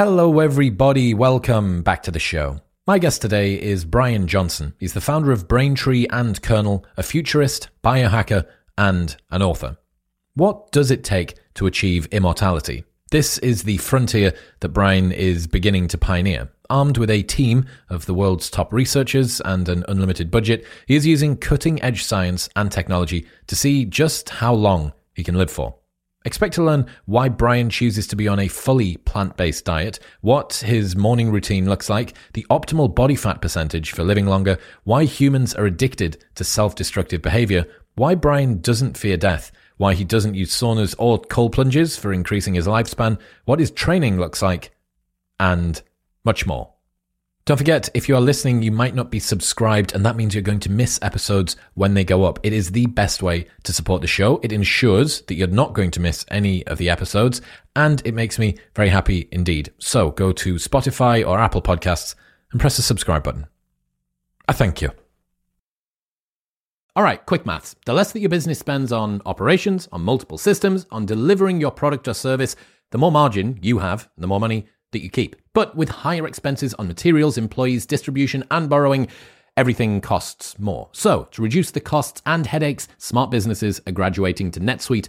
Hello, everybody. Welcome back to the show. My guest today is Bryan Johnson. He's the founder of Braintree and Kernel, a futurist, biohacker, and an author. What does it take to achieve immortality? This is the frontier that Bryan is beginning to pioneer. Armed with a team of the world's top researchers and an unlimited budget, he is using cutting edge science and technology to see just how long he can live for. Expect to learn why Bryan chooses to be on a fully plant based diet, what his morning routine looks like, the optimal body fat percentage for living longer, why humans are addicted to self destructive behavior, why Bryan doesn't fear death, why he doesn't use saunas or cold plunges for increasing his lifespan, what his training looks like, and much more. Don't forget, if you are listening, you might not be subscribed, and that means you're going to miss episodes when they go up. It is the best way to support the show. It ensures that you're not going to miss any of the episodes, and it makes me very happy indeed. So go to Spotify or Apple Podcasts and press the subscribe button. I thank you. All right, quick maths. The less that your business spends on operations, on multiple systems, on delivering your product or service, the more margin you have, the more money that you keep. But with higher expenses on materials, employees, distribution, and borrowing, everything costs more. So, to reduce the costs and headaches, smart businesses are graduating to NetSuite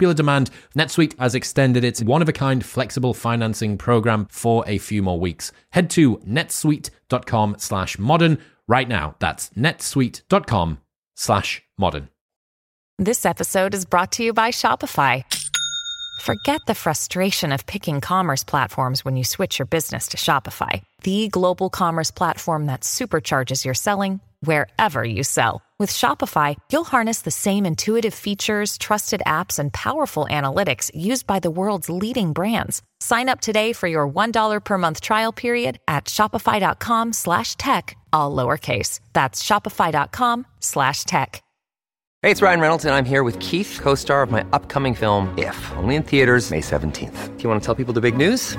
popular demand, NetSuite has extended its one of a kind flexible financing program for a few more weeks. Head to netsuite.com slash modern right now. That's netsuite.com slash modern. This episode is brought to you by Shopify. Forget the frustration of picking commerce platforms when you switch your business to Shopify, the global commerce platform that supercharges your selling wherever you sell. With Shopify, you'll harness the same intuitive features, trusted apps, and powerful analytics used by the world's leading brands. Sign up today for your $1 per month trial period at shopify.com slash tech, all lowercase. That's shopify.com slash tech. Hey, it's Ryan Reynolds, and I'm here with Keith, co-star of my upcoming film, If, only in theaters May 17th. Do you want to tell people the big news?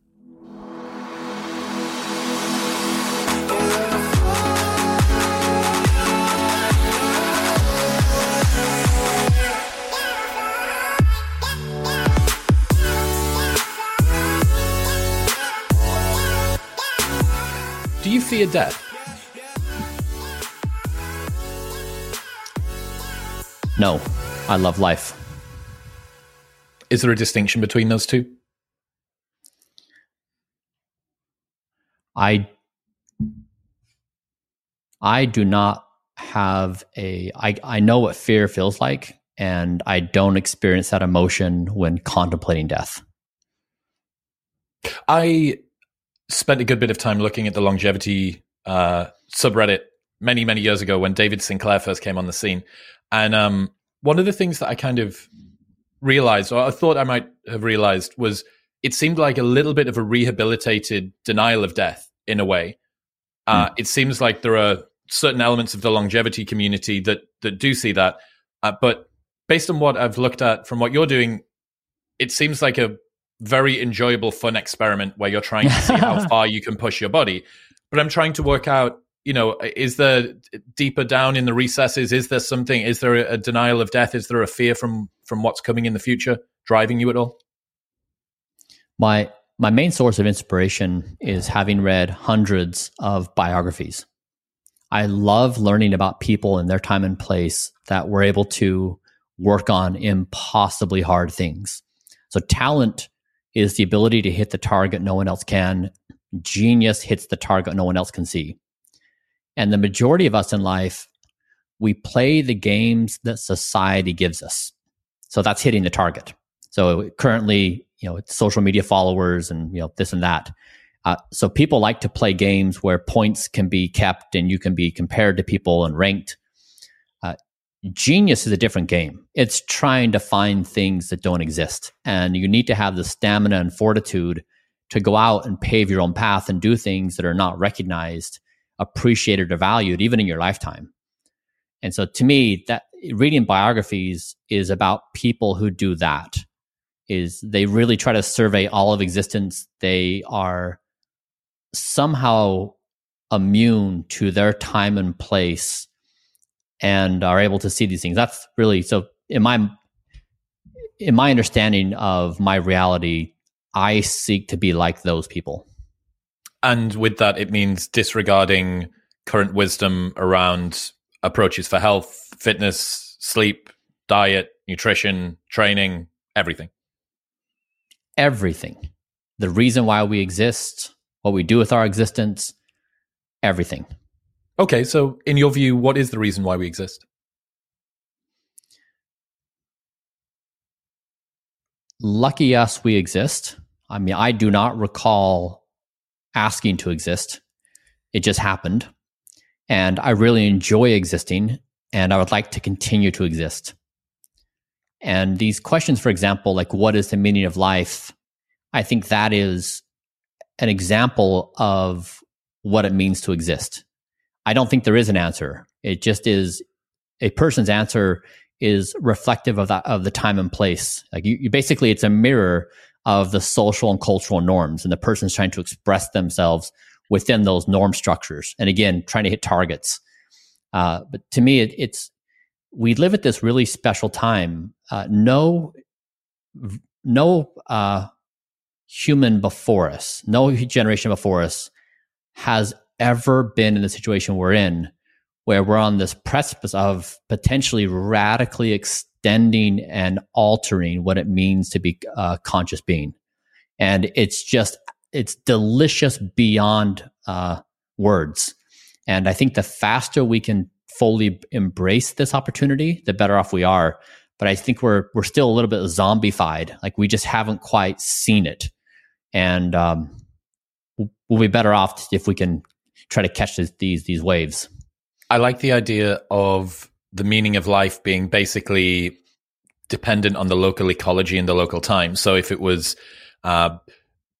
You fear death? No, I love life. Is there a distinction between those two? I I do not have a I, I know what fear feels like and I don't experience that emotion when contemplating death. I spent a good bit of time looking at the longevity uh, subreddit many, many years ago when David Sinclair first came on the scene. And um, one of the things that I kind of realized, or I thought I might have realized, was it seemed like a little bit of a rehabilitated denial of death in a way. Uh, mm. It seems like there are certain elements of the longevity community that that do see that, uh, but based on what I've looked at from what you're doing, it seems like a very enjoyable, fun experiment where you're trying to see how far you can push your body. But I'm trying to work out, you know, is there deeper down in the recesses? Is there something? Is there a, denial of death? Is there a fear from from what's coming in the future driving you at all? My my main source of inspiration is having read hundreds of biographies. I love learning about people and their time and place that were able to work on impossibly hard things. So talent is the ability to hit the target no one else can genius hits the target no one else can see. And the majority of us in life, we play the games that society gives us. So that's hitting the target. So currently, you know, social media followers and, you know, this and that. Uh, so people like to play games where points can be kept and you can be compared to people and ranked. Genius is a different game. It's trying to find things that don't exist. And you need to have the stamina and fortitude to go out and pave your own path and do things that are not recognized, appreciated, or valued, even in your lifetime. And so to me, that reading biographies is about people who do that. Is they really try to survey all of existence. They are somehow immune to their time and place and are able to see these things. That's really so in my in my understanding of my reality, I seek to be like those people. And with that, it means disregarding current wisdom around approaches for health, fitness, sleep, diet, nutrition, training, everything. Everything. The reason why we exist, what we do with our existence, everything. Okay, so in your view, what is the reason why we exist? Lucky us, we exist. I mean, I do not recall asking to exist. It just happened. And I really enjoy existing, and I would like to continue to exist. And these questions, for example, like what is the meaning of life? I think that is an example of what it means to exist. I don't think there is an answer. It just is a person's answer is reflective of that of the time and place. Like you, you basically, it's a mirror of the social and cultural norms, and the person's trying to express themselves within those norm structures. And again, trying to hit targets. Uh, but to me, it, it's we live at this really special time. Uh, no, no uh, human before us, no generation before us has ever been in the situation we're in, where we're on this precipice of potentially radically extending and altering what it means to be a conscious being. And it's just, it's delicious beyond uh, words. And I think the faster we can fully embrace this opportunity, the better off we are. But I think we're we're still a little bit zombified. Like we just haven't quite seen it and um, we'll be better off if we can try to catch this, these these waves. I like the idea of the meaning of life being basically dependent on the local ecology and the local time. So if it was uh,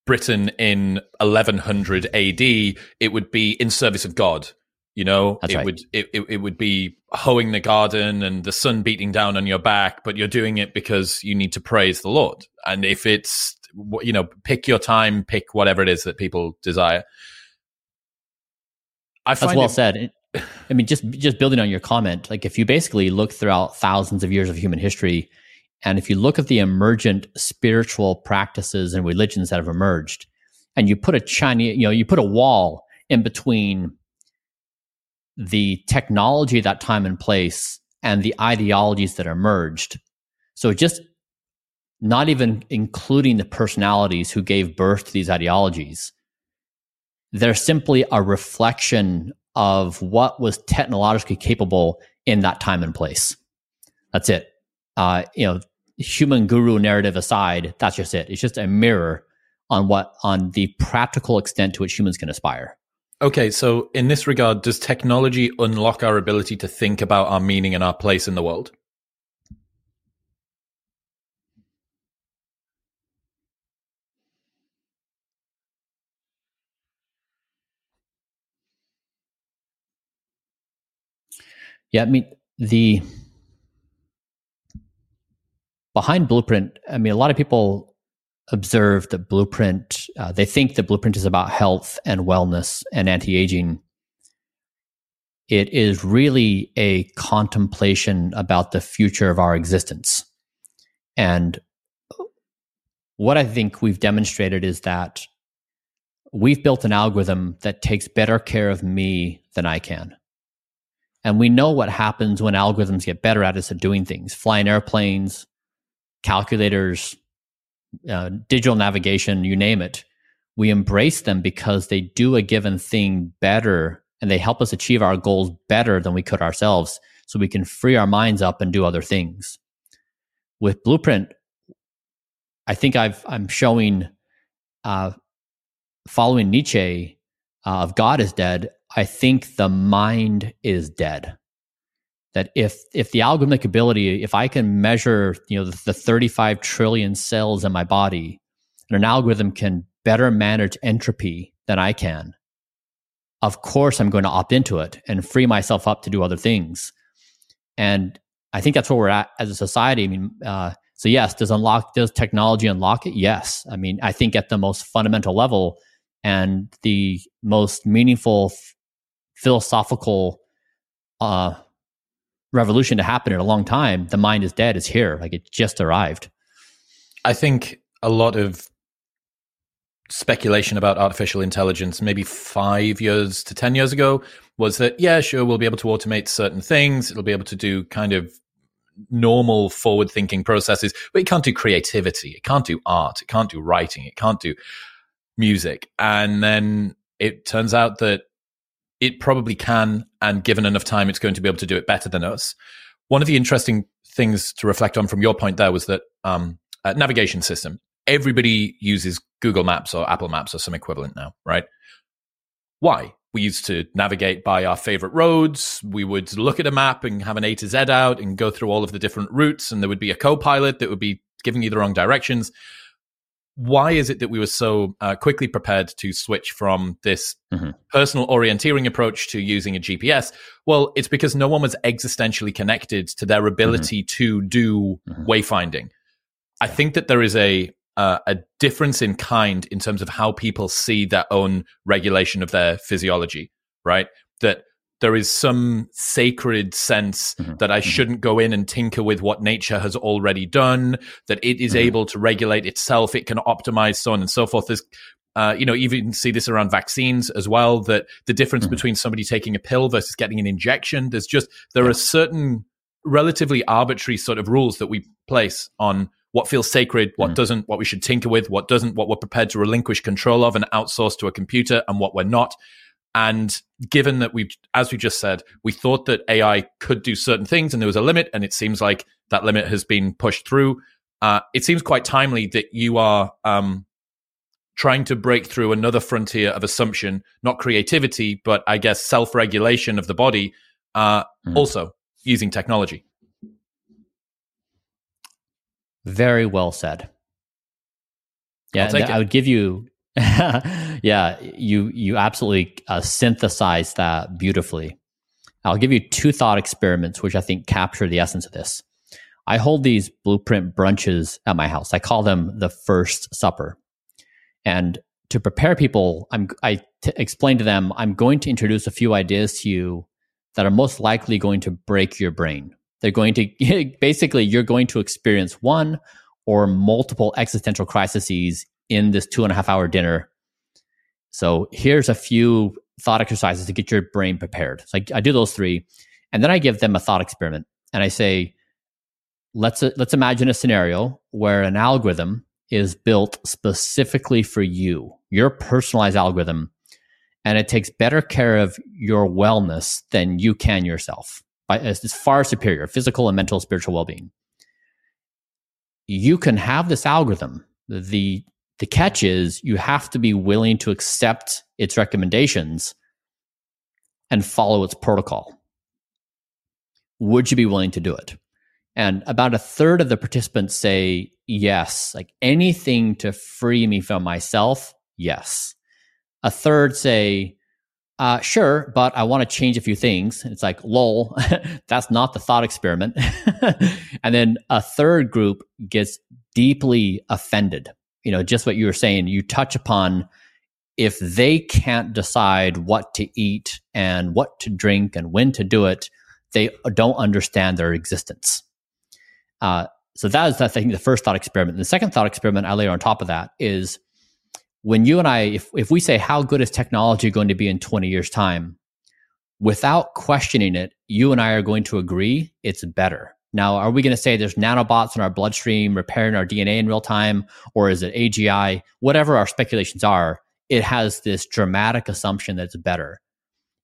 Britain in 1100 AD, it would be in service of God. You know, That's it right. would it, it, it would be hoeing the garden and the sun beating down on your back, but you're doing it because you need to praise the Lord. And if it's you know, pick your time, pick whatever it is that people desire. I That's well it- said. I mean, just just building on your comment, like if you basically look throughout thousands of years of human history, and if you look at the emergent spiritual practices and religions that have emerged, and you put a Chinese, you know, you put a wall in between the technology at that time and place and the ideologies that emerged. So just not even including the personalities who gave birth to these ideologies. They're simply a reflection of what was technologically capable in that time and place. That's it. Uh, you know, human guru narrative aside, that's just it. It's just a mirror on what on the practical extent to which humans can aspire. Okay, so in this regard, does technology unlock our ability to think about our meaning and our place in the world? Yeah, I mean the behind Blueprint. I mean, a lot of people observe that Blueprint. Uh, they think that Blueprint is about health and wellness and anti-aging. It is really a contemplation about the future of our existence, and what I think we've demonstrated is that we've built an algorithm that takes better care of me than I can. And we know what happens when algorithms get better at us at doing things flying airplanes, calculators, uh, digital navigation, you name it. we embrace them because they do a given thing better and they help us achieve our goals better than we could ourselves so we can free our minds up and do other things with blueprint i think i've i'm showing uh, following nietzsche uh, of god is dead i think the mind is dead. That if if the algorithmic ability if i can measure you know the, the 35 trillion cells in my body and an algorithm can better manage entropy than i can of course i'm going to opt into it and free myself up to do other things. And i think that's where we're at as a society. I mean uh, so yes does unlock does technology unlock it? Yes. I mean i think at the most fundamental level and the most meaningful philosophical uh, revolution to happen in a long time, the mind is dead It's here. Like it just arrived. I think a lot of speculation about artificial intelligence, maybe five years to 10 years ago, was that, yeah, sure, we'll be able to automate certain things. It'll be able to do kind of normal forward thinking processes, but it can't do creativity. It can't do art. It can't do writing. It can't do music. And then it turns out that it probably can, and given enough time, it's going to be able to do it better than us. One of the interesting things to reflect on from your point there was that um, navigation system. Everybody uses Google Maps or Apple Maps or some equivalent now, right? Why? We used to navigate by our favorite roads. We would look at a map and have an A to Z out and go through all of the different routes, and there would be a co pilot that would be giving you the wrong directions why is it that we were so uh, quickly prepared to switch from this mm-hmm. personal orienteering approach to using a GPS? Well, it's because no one was existentially connected to their ability mm-hmm. to do mm-hmm. wayfinding. I think that there is a uh, a difference in kind in terms of how people see their own regulation of their physiology, right? That there is some sacred sense mm-hmm. that I mm-hmm. shouldn't go in and tinker with what nature has already done, that it is mm-hmm. able to regulate itself, it can optimize, so on and so forth. There's, uh, you know, even see this around vaccines as well, that the difference mm-hmm. between somebody taking a pill versus getting an injection, there's just, there yeah. are certain relatively arbitrary sort of rules that we place on what feels sacred, what mm. doesn't, what we should tinker with, what doesn't, what we're prepared to relinquish control of and outsource to a computer, and what we're not. And given that we've, as we just said, we thought that AI could do certain things and there was a limit, and it seems like that limit has been pushed through. Uh, it seems quite timely that you are um, trying to break through another frontier of assumption, not creativity, but I guess self regulation of the body, uh, mm. also using technology. Very well said. Yeah, I would give you yeah, you you absolutely uh, synthesize that beautifully. I'll give you two thought experiments, which I think capture the essence of this. I hold these blueprint brunches at my house. I call them the first supper, and to prepare people, I'm I t- explain to them I'm going to introduce a few ideas to you that are most likely going to break your brain. They're going to basically you're going to experience one or multiple existential crises in this two and a half hour dinner. So here's a few thought exercises to get your brain prepared. So I, I do those three, and then I give them a thought experiment, and I say, let's uh, let's imagine a scenario where an algorithm is built specifically for you, your personalized algorithm, and it takes better care of your wellness than you can yourself. It's far superior, physical and mental, spiritual well being. You can have this algorithm. The the catch is you have to be willing to accept its recommendations and follow its protocol. Would you be willing to do it? And about a third of the participants say yes, like anything to free me from myself, yes. A third say, uh, sure, but I want to change a few things. It's like, lol, that's not the thought experiment. and then a third group gets deeply offended you know, just what you were saying, you touch upon if they can't decide what to eat and what to drink and when to do it, they don't understand their existence. Uh, so that is, I think, the first thought experiment. The second thought experiment I layer on top of that is when you and I, if, if we say, how good is technology going to be in 20 years' time? Without questioning it, you and I are going to agree it's better Now, are we going to say there's nanobots in our bloodstream repairing our DNA in real time, or is it AGI? Whatever our speculations are, it has this dramatic assumption that it's better.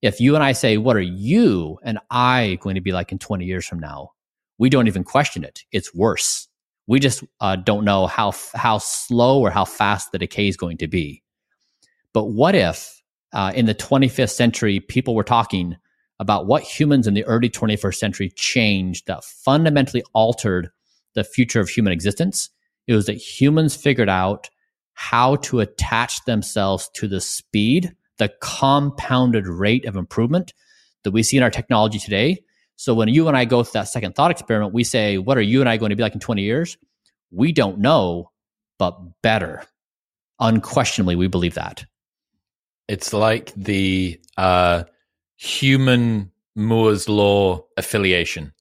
If you and I say, What are you and I going to be like in 20 years from now? We don't even question it. It's worse. We just uh, don't know how, how slow or how fast the decay is going to be. But what if uh, in the 25th century, people were talking about what humans in the early 21st century changed that fundamentally altered the future of human existence? It was that humans figured out how to attach themselves to the speed, the compounded rate of improvement that we see in our technology today. So when you and I go through that second thought experiment, we say, What are you and I going to be like in 20 years? We don't know, but better. Unquestionably, we believe that. It's like the uh, human Moore's law affiliation.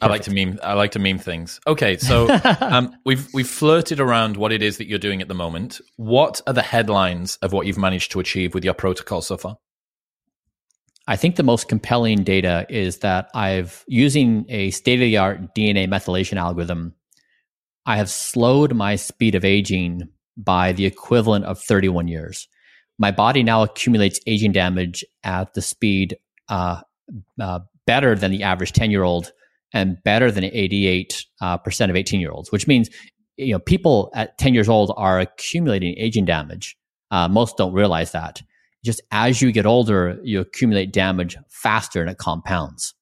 Perfect. I like to meme. I like to meme things. Okay, so um, we've we've flirted around what it is that you're doing at the moment. What are the headlines of what you've managed to achieve with your protocol so far? I think the most compelling data is that I've using a state of the art DNA methylation algorithm. I have slowed my speed of aging by the equivalent of 31 years. My body now accumulates aging damage at the speed uh, uh, better than the average 10 year old and better than 88 uh, percent of 18 year olds, which means you know people at 10 years old are accumulating aging damage. Uh, most don't realize that. Just as you get older, you accumulate damage faster and it compounds.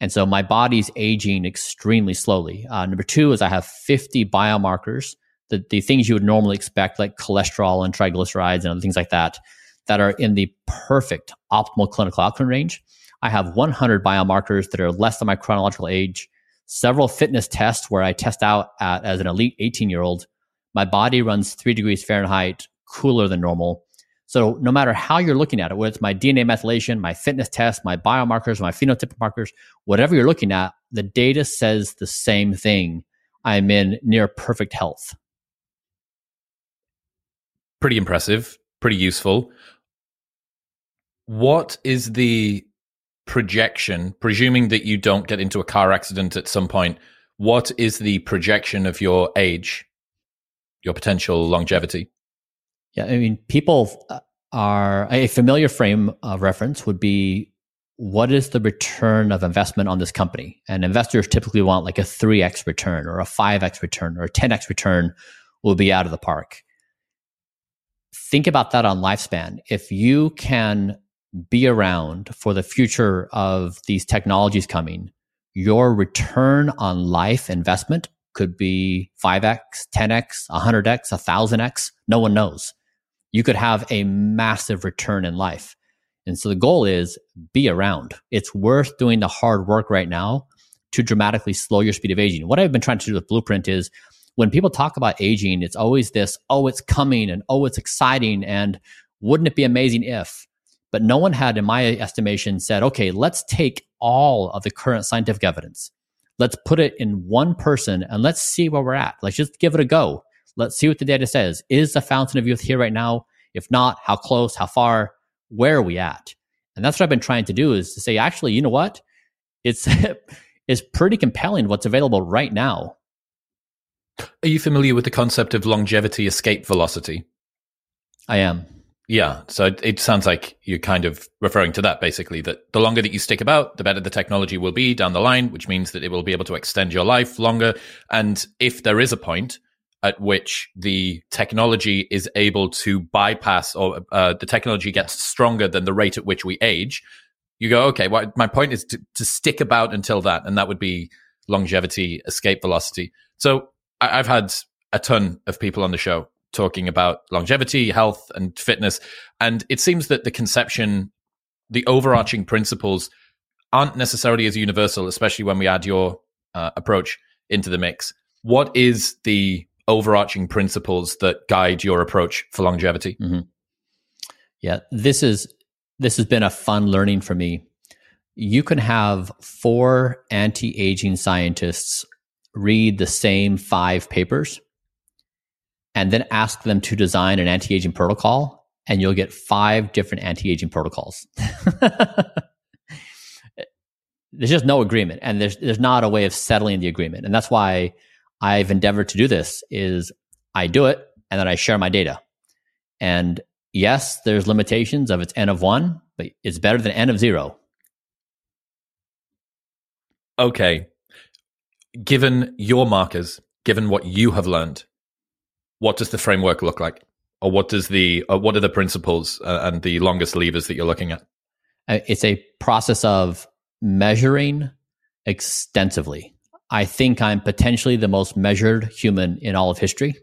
And so my body's aging extremely slowly. Uh, number two is I have 50 biomarkers, the, the things you would normally expect, like cholesterol and triglycerides and other things like that, that are in the perfect optimal clinical outcome range. I have 100 biomarkers that are less than my chronological age, several fitness tests where I test out at, as an elite 18 year old. My body runs three degrees Fahrenheit cooler than normal. So no matter how you're looking at it, whether it's my DNA methylation, my fitness test, my biomarkers, my phenotypic markers, whatever you're looking at, the data says the same thing. I'm in near perfect health. Pretty impressive, pretty useful. What is the projection, presuming that you don't get into a car accident at some point, what is the projection of your age, your potential longevity? Yeah, I mean, people uh, are a familiar frame of reference would be what is the return of investment on this company? And investors typically want like a 3x return or a 5x return or a 10x return will be out of the park. Think about that on lifespan. If you can be around for the future of these technologies coming, your return on life investment could be 5x, 10x, 100x, 1000x. No one knows. You could have a massive return in life. And so the goal is be around. It's worth doing the hard work right now to dramatically slow your speed of aging. What I've been trying to do with Blueprint is when people talk about aging, it's always this, oh, it's coming and oh, it's exciting. And wouldn't it be amazing if? But no one had, in my estimation, said, okay, let's take all of the current scientific evidence. Let's put it in one person and let's see where we're at. Let's just give it a go. Let's see what the data says. Is the fountain of youth here right now? If not, how close, how far, where are we at? And that's what I've been trying to do is to say, actually, you know what? It's it's pretty compelling what's available right now. Are you familiar with the concept of longevity escape velocity? I am. Yeah. So it, it, sounds like you're kind of referring to that basically that the longer that you stick about, the better the technology will be down the line, which means that it will be able to extend your life longer. And if there is a point at which the technology is able to bypass or uh, the technology gets stronger than the rate at which we age, you go, okay, well, my point is to, to stick about until that. And that would be longevity, escape velocity. So I, I've had a ton of people on the show talking about longevity, health, and fitness. And it seems that the conception, the overarching principles aren't necessarily as universal, especially when we add your uh, approach into the mix. What is the overarching principles that guide your approach for longevity? Mm-hmm. Yeah, this is this has been a fun learning for me. You can have four anti-aging scientists read the same five papers and then ask them to design an anti-aging protocol and you'll get five different anti-aging protocols. there's just no agreement and there's there's not a way of settling the agreement. And that's why I've endeavored to do this is I do it and then I share my data. And yes, there's limitations of it's n of one, but it's better than n of zero. Okay. Given your markers, given what you have learned, what does the framework look like? Or what does the what are the principles uh, and the longest levers that you're looking at? Uh, it's a process of measuring extensively. I think I'm potentially the most measured human in all of history.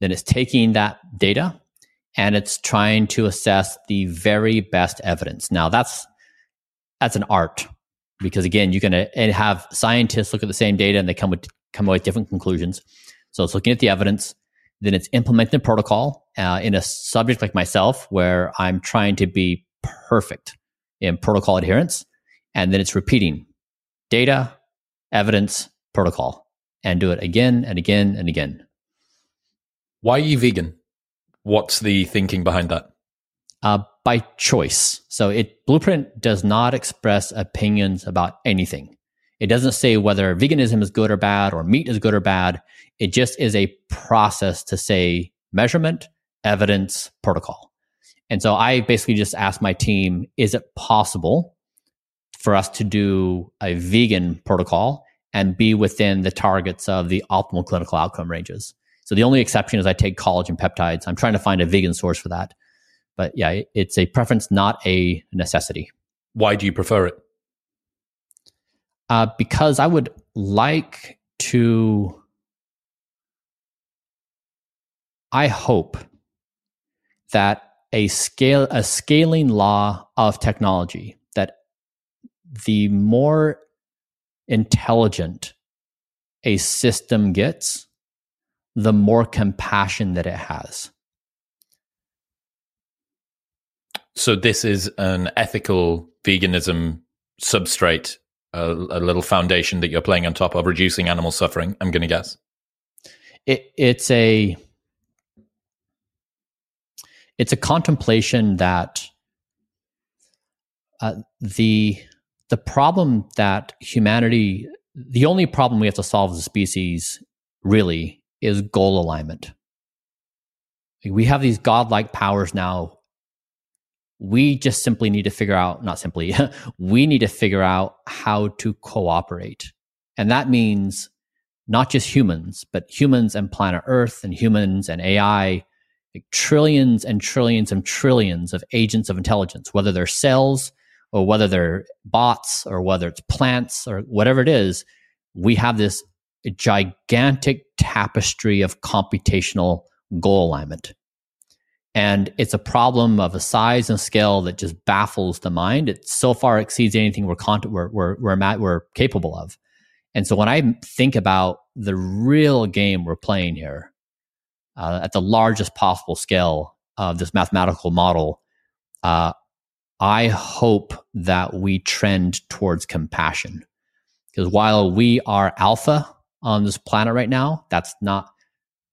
Then it's taking that data and it's trying to assess the very best evidence. Now that's that's an art because again, you can uh, have scientists look at the same data and they come with come with different conclusions. So it's looking at the evidence, then it's implementing the protocol uh, in a subject like myself where I'm trying to be perfect in protocol adherence, and then it's repeating data, evidence, protocol, and do it again and again and again. Why are you vegan? What's the thinking behind that? Uh, by choice. So it Blueprint does not express opinions about anything. It doesn't say whether veganism is good or bad or meat is good or bad. It just is a process to say measurement, evidence, protocol. And so I basically just asked my team, is it possible for us to do a vegan protocol and be within the targets of the optimal clinical outcome ranges? So the only exception is I take collagen peptides. I'm trying to find a vegan source for that. But yeah, it's a preference, not a necessity. Why do you prefer it? Uh, because I would like to, I hope that a scale, a scaling law of technology that the more intelligent a system gets, the more compassion that it has. So this is an ethical veganism substrate, a, a little foundation that you're playing on top of reducing animal suffering. I'm going to guess. It, it's a it's a contemplation that uh, the the problem that humanity the only problem we have to solve as a species really is goal alignment. We have these godlike powers now. We just simply need to figure out, not simply, we need to figure out how to cooperate. And that means not just humans, but humans and planet Earth and humans and AI, like trillions and trillions and trillions of agents of intelligence, whether they're cells or whether they're bots or whether it's plants or whatever it is. We have this gigantic tapestry of computational goal alignment. And it's a problem of a size and scale that just baffles the mind. It so far exceeds anything we're, con- we're, we're, we're, we're capable of. And so when I think about the real game we're playing here uh, at the largest possible scale of this mathematical model, uh, I hope that we trend towards compassion. Because while we are alpha on this planet right now, that's not,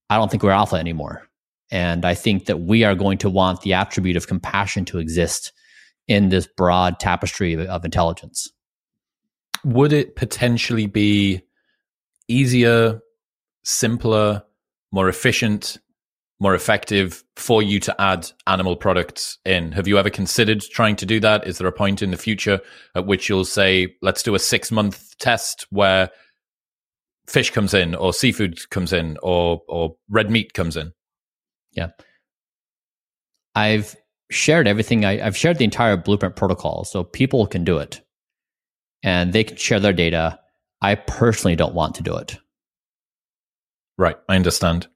I don't think we're alpha anymore. And I think that we are going to want the attribute of compassion to exist in this broad tapestry of, intelligence. Would it potentially be easier, simpler, more efficient, more effective for you to add animal products in? Have you ever considered trying to do that? Is there a point in the future at which you'll say, let's do a six month test where fish comes in or seafood comes in or or red meat comes in. Yeah. I've shared everything. I, have shared the entire blueprint protocol so people can do it and they can share their data. I personally don't want to do it. Right. I understand.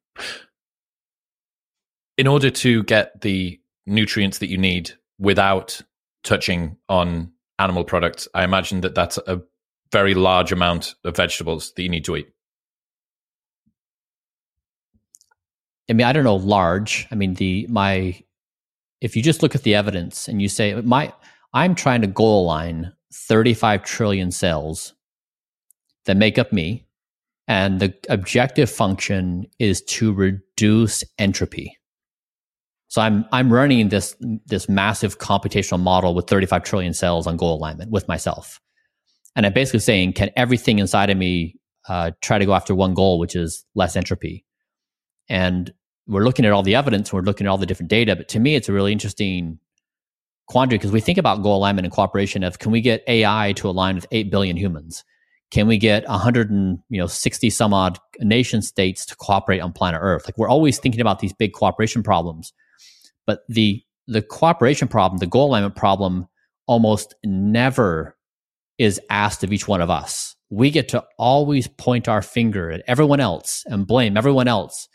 In order to get the nutrients that you need without touching on animal products, I imagine that that's a very large amount of vegetables that you need to eat? I mean, I don't know large. I mean, the my if you just look at the evidence and you say my I'm trying to goal line 35 trillion cells that make up me and the objective function is to reduce entropy. So I'm I'm running this this massive computational model with 35 trillion cells on goal alignment with myself. And I'm basically saying, can everything inside of me uh, try to go after one goal, which is less entropy? And we're looking at all the evidence, we're looking at all the different data. But to me, it's a really interesting quandary because we think about goal alignment and cooperation of can we get AI to align with 8 billion humans? Can we get 100 and you know 60 some odd nation states to cooperate on planet Earth? Like we're always thinking about these big cooperation problems, but the the cooperation problem, the goal alignment problem, almost never is asked of each one of us. We get to always point our finger at everyone else and blame everyone else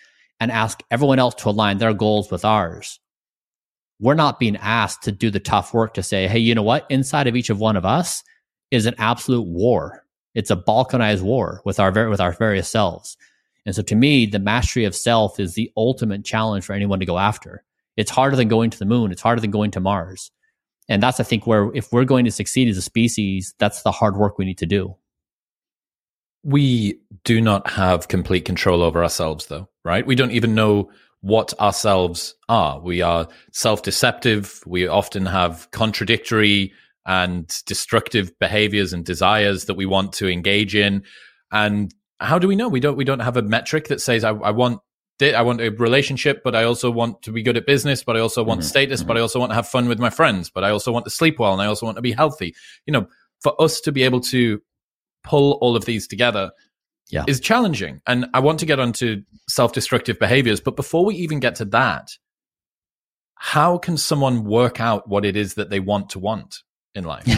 and ask everyone else to align their goals with ours. We're not being asked to do the tough work to say, hey, you know what? Inside of each of one of us is an absolute war. It's a balkanized war with our with our various selves. And so to me, the mastery of self is the ultimate challenge for anyone to go after. It's harder than going to the moon. It's harder than going to Mars. And that's, I think, where if we're going to succeed as a species, that's the hard work we need to do. We do not have complete control over ourselves, though, right? We don't even know what ourselves are. We are self deceptive. We often have contradictory and destructive behaviors and desires that we want to engage in. And how do we know? We don't, we don't have a metric that says, I, I want I want a relationship, but I also want to be good at business, but I also want mm-hmm. status, mm-hmm. but I also want to have fun with my friends, but I also want to sleep well and I also want to be healthy. You know, for us to be able to pull all of these together yeah. is challenging. And I want to get onto self destructive behaviors. But before we even get to that, how can someone work out what it is that they want to want in life?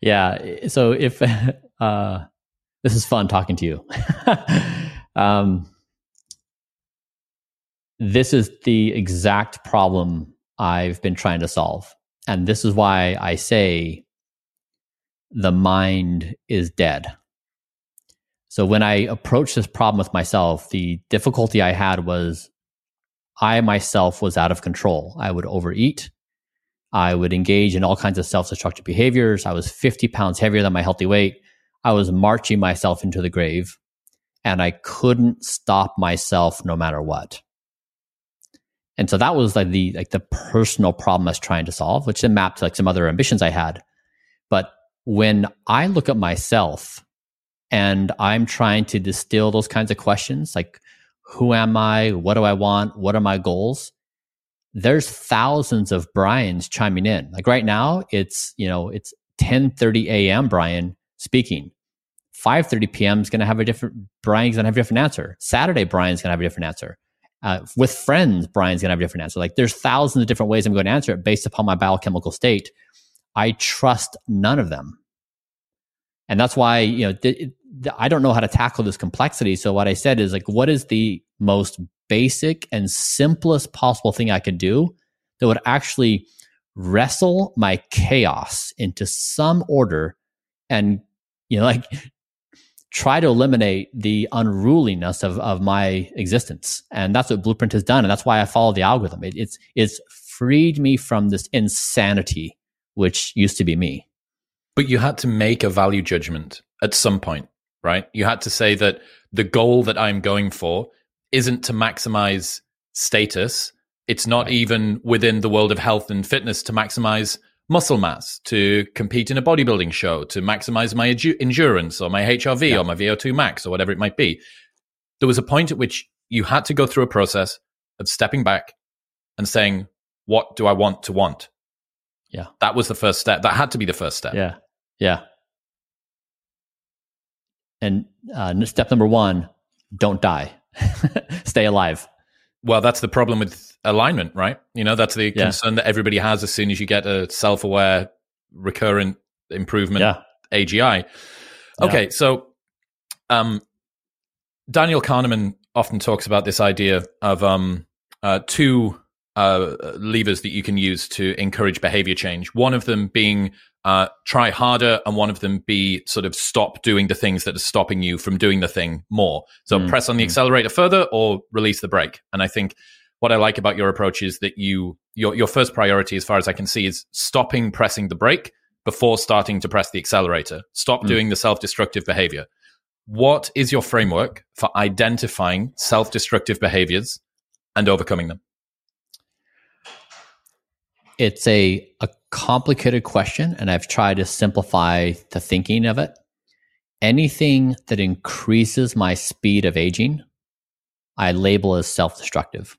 yeah. So if, uh, this is fun talking to you. um, this is the exact problem I've been trying to solve. And this is why I say the mind is dead. So when I approached this problem with myself, the difficulty I had was I myself was out of control. I would overeat. I would engage in all kinds of self destructive behaviors. I was 50 pounds heavier than my healthy weight. I was marching myself into the grave and I couldn't stop myself no matter what. And so that was like the like the personal problem I was trying to solve, which then mapped to like some other ambitions I had. When I look at myself and I'm trying to distill those kinds of questions, like who am I? What do I want? What are my goals? There's thousands of Bryan's chiming in. Like right now, it's you know it's 10:30 a.m. Bryan speaking. 5.30 p.m. is going to have a different, Bryan's going to have a different answer. Saturday, Bryan's going to have a different answer. Uh, with friends, Bryan's going to have a different answer. Like there's thousands of different ways I'm going to answer it based upon my biochemical state. I trust none of them. And that's why, you know, th- th- I don't know how to tackle this complexity. So what I said is like, what is the most basic and simplest possible thing I could do that would actually wrestle my chaos into some order and you know, like try to eliminate the unruliness of, of my existence. And that's what Blueprint has done. And that's why I follow the algorithm. It, it's, it's freed me from this insanity, which used to be me. But you had to make a value judgment at some point, right? You had to say that the goal that I'm going for isn't to maximize status. It's not right. even within the world of health and fitness to maximize muscle mass to compete in a bodybuilding show, to maximize my endurance or my HRV yeah. or my VO2 max or whatever it might be. There was a point at which you had to go through a process of stepping back and saying, What do I want to want? Yeah. That was the first step. That had to be the first step. Yeah. Yeah. And uh, step number one don't die, stay alive. Well, that's the problem with alignment, right? You know, that's the yeah. concern that everybody has as soon as you get a self aware, recurrent improvement yeah. AGI. Okay, yeah. so um, Daniel Kahneman often talks about this idea of um, uh, two uh, levers that you can use to encourage behavior change. One of them being uh, try harder, and one of them be sort of stop doing the things that are stopping you from doing the thing more. So mm, press on the mm. accelerator further or release the brake. And I think what I like about your approach is that you your your first priority, as far as I can see, is stopping pressing the brake before starting to press the accelerator. Stop mm. doing the self destructive behavior. What is your framework for identifying self destructive behaviors and overcoming them? It's a, a complicated question, and I've tried to simplify the thinking of it. Anything that increases my speed of aging, I label as self destructive.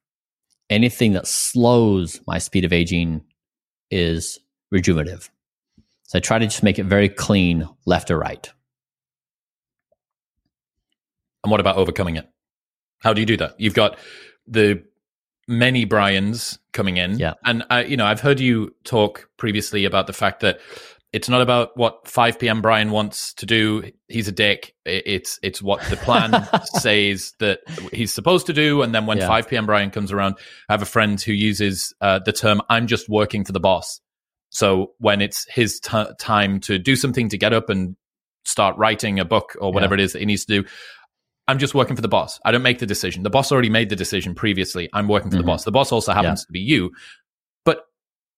Anything that slows my speed of aging is rejuvenative. So I try to just make it very clean, left or right. And what about overcoming it? How do you do that? You've got the many Bryans coming in. Yeah. And I, you know, I've heard you talk previously about the fact that it's not about what 5 p.m. Bryan wants to do. He's a dick. It's it's what the plan says that he's supposed to do. And then when yeah. 5 p.m. Bryan comes around, I have a friend who uses uh, the term "I'm just working for the boss." So when it's his t- time to do something, to get up and start writing a book or whatever yeah. it is that he needs to do, I'm just working for the boss. I don't make the decision. The boss already made the decision previously. I'm working for mm-hmm. the boss. The boss also happens yeah. to be you. But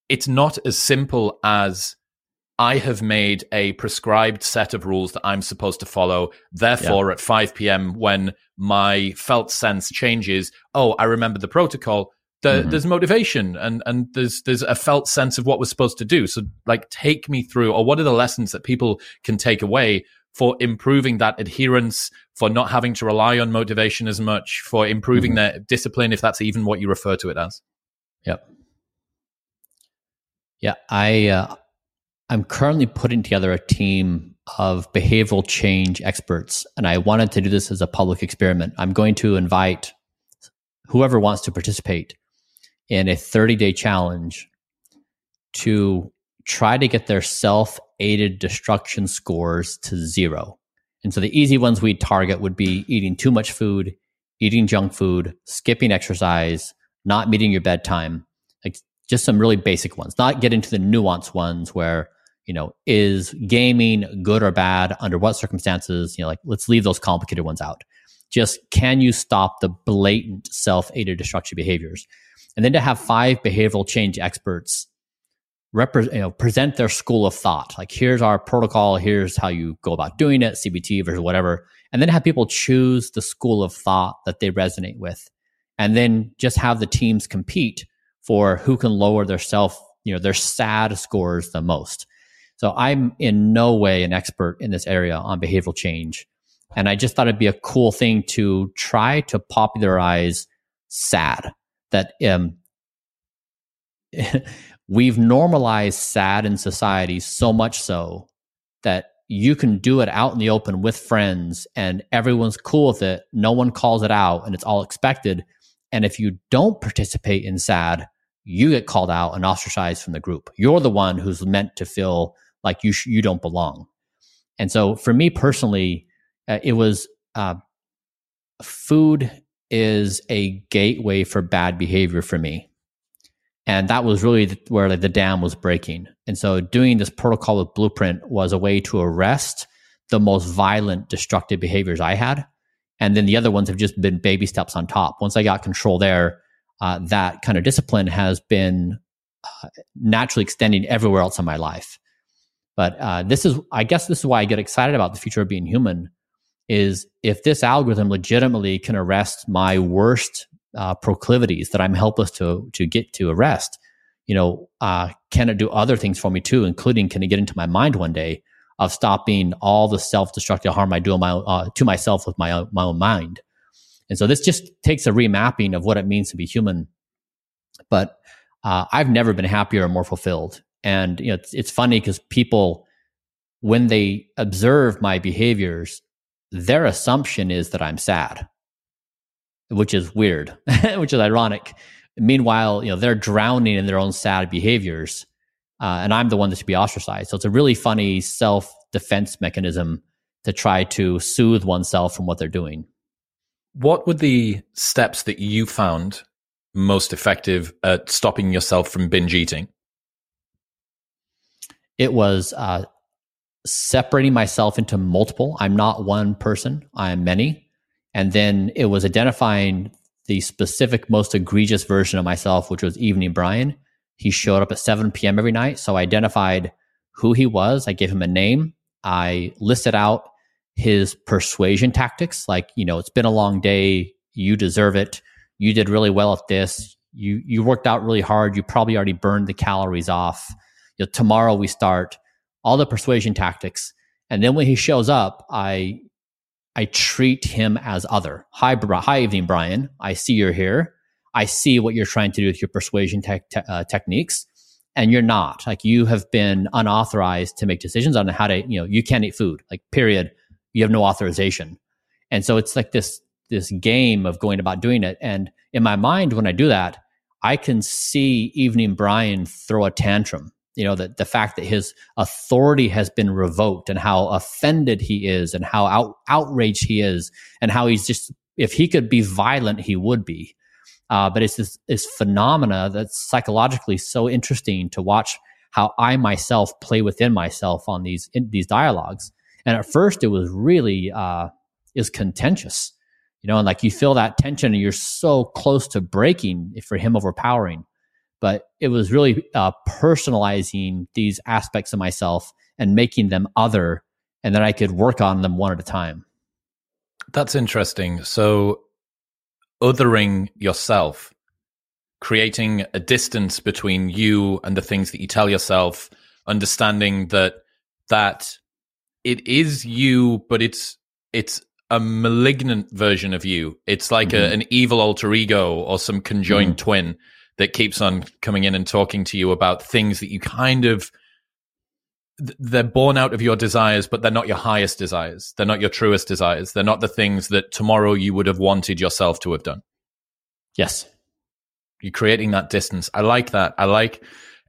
it's not as simple as I have made a prescribed set of rules that I'm supposed to follow. Therefore, yeah. at 5 p.m., when my felt sense changes, oh, I remember the protocol. The, mm-hmm. There's motivation and and there's there's a felt sense of what we're supposed to do. So, like, take me through, or what are the lessons that people can take away for improving that adherence, for not having to rely on motivation as much, for improving mm-hmm. their discipline, if that's even what you refer to it as. Yep. Yeah, I uh, I'm currently putting together a team of behavioral change experts, and I wanted to do this as a public experiment. I'm going to invite whoever wants to participate in a 30 day challenge to try to get their self aided destruction scores to zero. And so the easy ones we target would be eating too much food, eating junk food, skipping exercise, not meeting your bedtime, like just some really basic ones, not get into the nuanced ones where, you know, is gaming good or bad? Under what circumstances? You know, like let's leave those complicated ones out. Just can you stop the blatant self aided destruction behaviors? And then to have five behavioral change experts you know, present their school of thought. Like, here's our protocol, here's how you go about doing it, CBT versus whatever. And then have people choose the school of thought that they resonate with. And then just have the teams compete for who can lower their self, you know, their sad scores the most. So I'm in no way an expert in this area on behavioral change. And I just thought it'd be a cool thing to try to popularize sad that um, we've normalized sad in society so much so that you can do it out in the open with friends and everyone's cool with it. No one calls it out and it's all expected. And if you don't participate in sad, you get called out and ostracized from the group. You're the one who's meant to feel like you sh- you don't belong. And so for me personally, uh, it was uh, food is a gateway for bad behavior for me and that was really where like, the dam was breaking. And so doing this protocol with blueprint was a way to arrest the most violent destructive behaviors i had. And then the other ones have just been baby steps on top. Once i got control there uh, that kind of discipline has been uh, naturally extending everywhere else in my life. But uh, this is i guess this is why i get excited about the future of being human is if this algorithm legitimately can arrest my worst uh, proclivities that I'm helpless to to get to arrest. You know, uh, can it do other things for me too, including can it get into my mind one day of stopping all the self-destructive harm I do my, uh, to myself with my own, my own mind? And so this just takes a remapping of what it means to be human. But uh, I've never been happier or more fulfilled. And you know, it's, it's funny because people, when they observe my behaviors, their assumption is that I'm sad which is weird, which is ironic. Meanwhile, you know, they're drowning in their own sad behaviors, uh, and I'm the one that should be ostracized. So it's a really funny self defense mechanism to try to soothe oneself from what they're doing. What were the steps that you found most effective at stopping yourself from binge eating? It was uh, separating myself into multiple. I'm not one person, I am many. And then it was identifying the specific, most egregious version of myself, which was Evening Bryan. He showed up at 7 p.m. every night. So I identified who he was. I gave him a name. I listed out his persuasion tactics, like, you know, it's been a long day. You deserve it. You did really well at this. You, you worked out really hard. You probably already burned the calories off. you know, tomorrow we start all the persuasion tactics. And then when he shows up, I I treat him as other. Hi, hi, evening, Bryan. I see you're here. I see what you're trying to do with your persuasion te- te- uh, techniques, and you're not. Like you have been unauthorized to make decisions on how to. You know, you can't eat food. Like period. You have no authorization, and so it's like this this game of going about doing it. And in my mind, when I do that, I can see Evening Bryan throw a tantrum. You know, that the fact that his authority has been revoked and how offended he is and how out, outraged he is and how he's just, if he could be violent, he would be. Uh, but it's this, this phenomena that's psychologically so interesting to watch how I myself play within myself on these in these dialogues. And at first, it was really uh, is contentious you know, and like you feel that tension and you're so close to breaking for him overpowering. But it was really uh, personalizing these aspects of myself and making them other, and then I could work on them one at a time. That's interesting. So, othering yourself, creating a distance between you and the things that you tell yourself, understanding that that it is you, but it's it's a malignant version of you. It's like mm-hmm. a, an evil alter ego or some conjoined mm-hmm. twin that keeps on coming in and talking to you about things that you kind of they're born out of your desires, but they're not your highest desires. They're not your truest desires. They're not the things that tomorrow you would have wanted yourself to have done. Yes. You're creating that distance. I like that. I like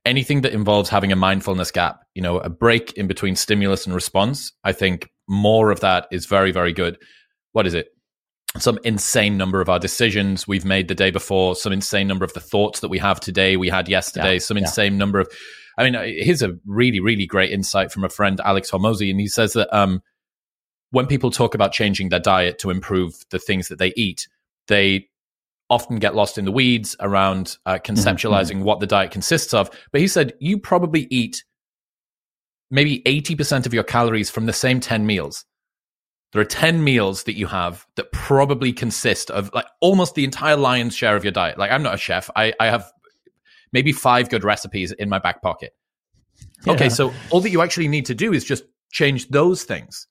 anything that involves having a mindfulness gap, you know, a break in between stimulus and response. I think more of that is very, very good. What is it? Some insane number of our decisions we've made the day before, some insane number of the thoughts that we have today, we had yesterday, yeah, some insane yeah. number of. I mean, here's a really, really great insight from a friend, Alex Hormozi, and he says that um, when people talk about changing their diet to improve the things that they eat, they often get lost in the weeds around uh, mm-hmm, conceptualizing mm-hmm. what the diet consists of. But he said you probably eat maybe 80% of your calories from the same 10 meals. There are 10 meals that you have that probably consist of like almost the entire lion's share of your diet. Like I'm not a chef. I, I have maybe five good recipes in my back pocket. Yeah. Okay, so all that you actually need to do is just change those things.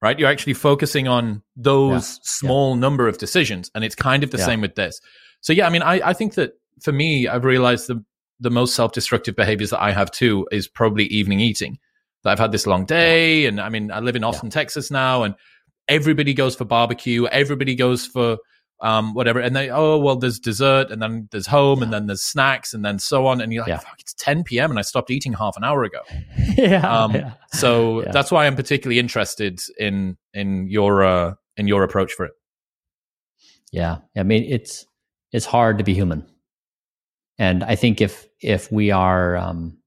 Right? You're actually focusing on those yeah. small yeah. number of decisions. And it's kind of the same with this. So yeah, I mean, I, I think that for me, I've realized the the most self-destructive behaviors that I have too is probably evening eating. That I've had this long day, and I mean, I live in Austin, yeah. Texas now, and everybody goes for barbecue, everybody goes for um, whatever, and they oh well, there's dessert, and then there's home, yeah. and then there's snacks, and then so on, and you're like, yeah. fuck, it's 10 p.m. and I stopped eating half an hour ago. yeah, um, yeah, So that's why I'm particularly interested in in your uh, in your approach for it. Yeah, I mean, it's it's hard to be human and I think if if we are um,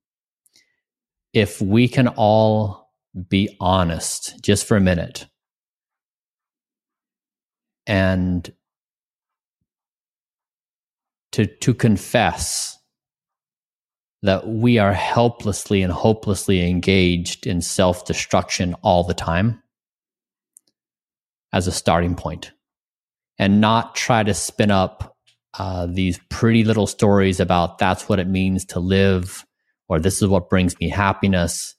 if we can all be honest just for a minute and to to confess that we are helplessly and hopelessly engaged in self-destruction all the time as a starting point and not try to spin up uh, these pretty little stories about that's what it means to live or this is what brings me happiness.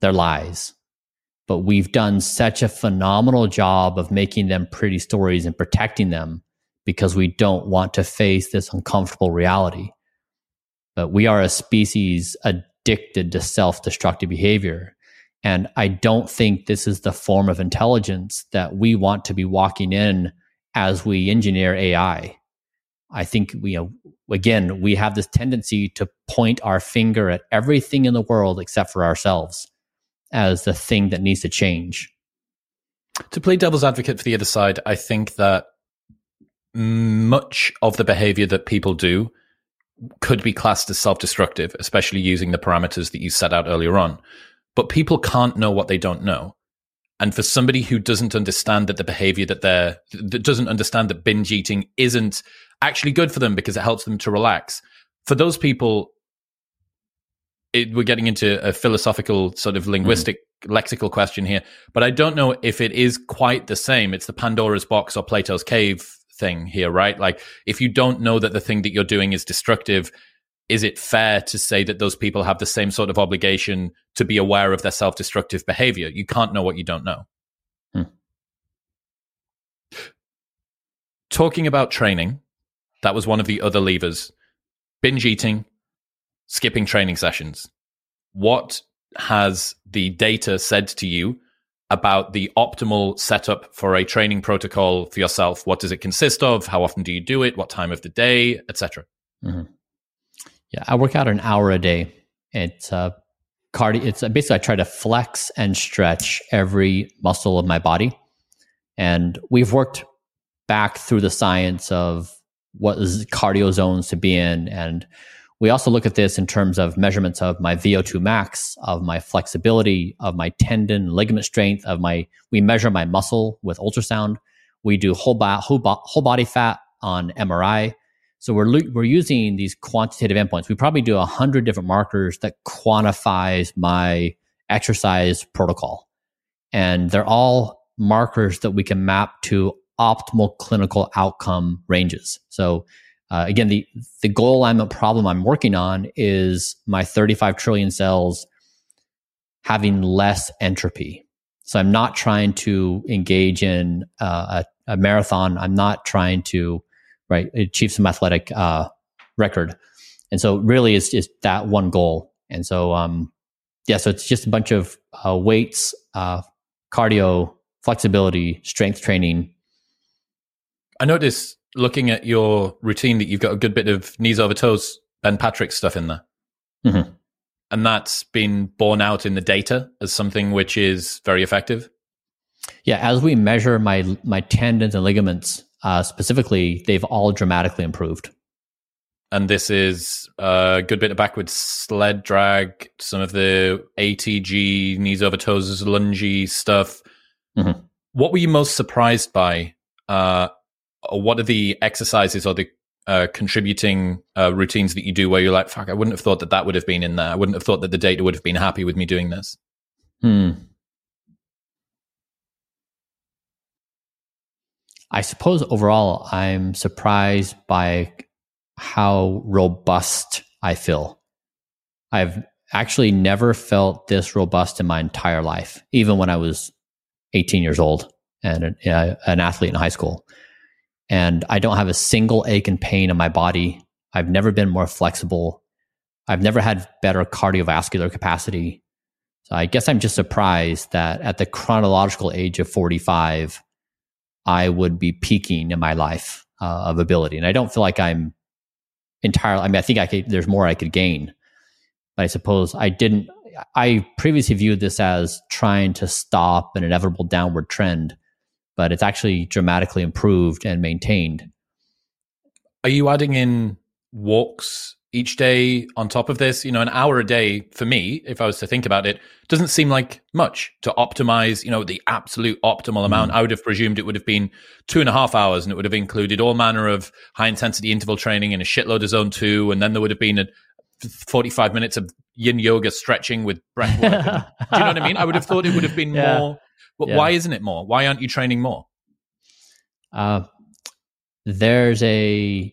They're lies. But we've done such a phenomenal job of making them pretty stories and protecting them because we don't want to face this uncomfortable reality. But we are a species addicted to self destructive behavior. And I don't think this is the form of intelligence that we want to be walking in as we engineer AI. I think we, you know, again, we have this tendency to point our finger at everything in the world except for ourselves as the thing that needs to change. To play devil's advocate for the other side, I think that much of the behavior that people do could be classed as self destructive, especially using the parameters that you set out earlier on. But people can't know what they don't know. And for somebody who doesn't understand that the behavior that they're, that doesn't understand that binge eating isn't actually good for them because it helps them to relax. For those people, it, we're getting into a philosophical sort of linguistic mm. lexical question here, but I don't know if it is quite the same. It's the Pandora's box or Plato's cave thing here, right? Like if you don't know that the thing that you're doing is destructive, is it fair to say that those people have the same sort of obligation to be aware of their self-destructive behavior? You can't know what you don't know. Hmm. Talking about training, that was one of the other levers. Binge eating, skipping training sessions. What has the data said to you about the optimal setup for a training protocol for yourself? What does it consist of? How often do you do it? What time of the day, etc. Mm-hmm. Yeah, I work out an hour a day. It's uh, cardio. It's uh, basically I try to flex and stretch every muscle of my body, and we've worked back through the science of what is cardio zones to be in and we also look at this in terms of measurements of my VO2 max, of my flexibility, of my tendon, ligament strength, of my, we measure my muscle with ultrasound. We do whole, bo- whole, bo- whole body fat on MRI. So we're, we're using these quantitative endpoints. We probably do a hundred different markers that quantifies my exercise protocol. And they're all markers that we can map to optimal clinical outcome ranges. So uh, again, the the goal I'm a problem I'm working on is my 35 trillion cells having less entropy. So I'm not trying to engage in uh, a, a, marathon. I'm not trying to right achieve some athletic uh, record. And so really, it's just that one goal. And so um, yeah, so it's just a bunch of uh, weights, uh, cardio, flexibility, strength training. I noticed looking at your routine that you've got a good bit of knees over toes, Ben Patrick stuff in there. Mm-hmm. And that's been borne out in the data as something which is very effective. Yeah, as we measure my my tendons and ligaments uh, specifically, they've all dramatically improved. And this is a good bit of backwards sled drag, some of the ATG knees over toes, lungy stuff. Mm-hmm. What were you most surprised by uh, what are the exercises or the uh, contributing uh, routines that you do where you're like, fuck, I wouldn't have thought that that would have been in there. I wouldn't have thought that the data would have been happy with me doing this. Hmm. I suppose overall, I'm surprised by how robust I feel. I've actually never felt this robust in my entire life, even when I was 18 years old and uh, an athlete in high school and I don't have a single ache and pain in my body. I've never been more flexible. I've never had better cardiovascular capacity. So I guess I'm just surprised that at the chronological age of 45, I would be peaking in my life uh, of ability. And I don't feel like I'm entirely, I mean, I think I could, there's more I could gain. But I suppose I didn't, I previously viewed this as trying to stop an inevitable downward trend but it's actually dramatically improved and maintained. Are you adding in walks each day on top of this? You know, an hour a day for me, if I was to think about it, doesn't seem like much to optimize, you know, the absolute optimal amount. Mm. I would have presumed it would have been two and a half hours and it would have included all manner of high intensity interval training and a shitload of zone two. And then there would have been a 45 minutes of yin yoga stretching with breath work. do you know what I mean? I would have thought it would have been yeah. more but yeah. why isn't it more? Why aren't you training more? Uh, there's a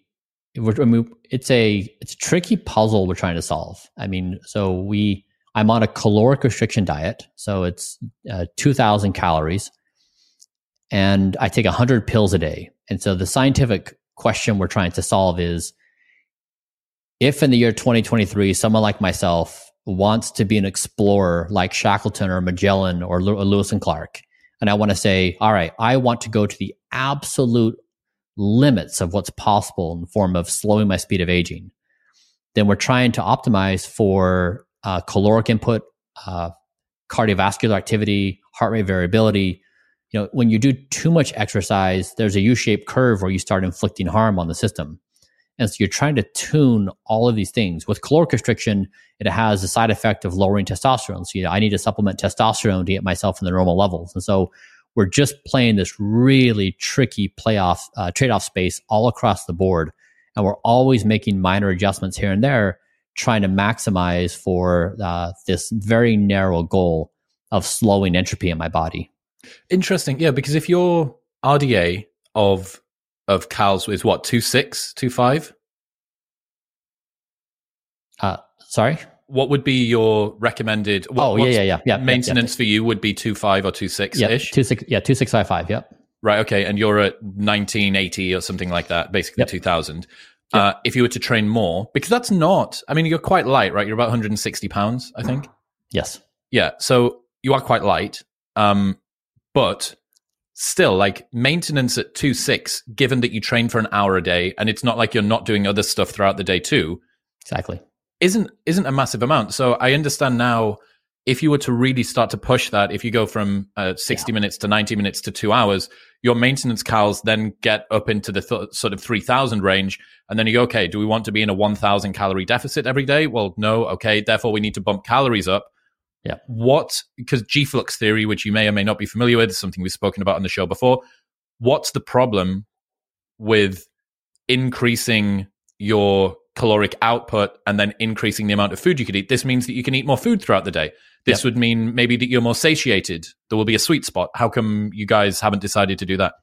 I mean, it's a it's a tricky puzzle we're trying to solve. I mean, so we I'm on a caloric restriction diet, so it's uh, 2,000 calories, and I take 100 pills a day. And so the scientific question we're trying to solve is if in the year 2023 someone like myself wants to be an explorer like Shackleton or Magellan or Lewis and Clark. And I want to say, all right, I want to go to the absolute limits of what's possible in the form of slowing my speed of aging. Then we're trying to optimize for uh, caloric input, uh, cardiovascular activity, heart rate variability. You know, when you do too much exercise, there's a U-shaped curve where you start inflicting harm on the system. And so you're trying to tune all of these things. With caloric restriction, it has the side effect of lowering testosterone. So you know, I need to supplement testosterone to get myself in the normal levels. And so we're just playing this really tricky playoff uh, trade-off space all across the board. And we're always making minor adjustments here and there, trying to maximize for uh, this very narrow goal of slowing entropy in my body. Interesting. Yeah, because if your RDA of of Cal's is what two six two five. Uh, sorry. What would be your recommended? What, oh yeah, yeah, yeah, yeah. Maintenance yeah, for you would be two five or two six yeah, ish. Two six, yeah, two six five five. Yep. Right. Okay. And you're at 1980 or something like that, basically Yep. 2000. Uh, if you were to train more, because that's not, I mean, you're quite light, right? You're about 160 pounds, I think. Yes. Yeah. So you are quite light. Um, but still, like maintenance at two six, given that you train for an hour a day and it's not like you're not doing other stuff throughout the day too, Exactly. Isn't isn't a massive amount. So I understand now if you were to really start to push that, if you go from uh, 60 minutes to 90 minutes to two hours, your maintenance cows then get up into the th- sort of 3000 range. And then you go, okay, do we want to be in a 1000 calorie deficit every day? Well, no. Okay. Therefore, we need to bump calories up. Yeah. What, because G flux theory, which you may or may not be familiar with, is something we've spoken about on the show before. What's the problem with increasing your caloric output and then increasing the amount of food you could eat? This means that you can eat more food throughout the day. This Yep. would mean maybe that you're more satiated. There will be a sweet spot. How come you guys haven't decided to do that?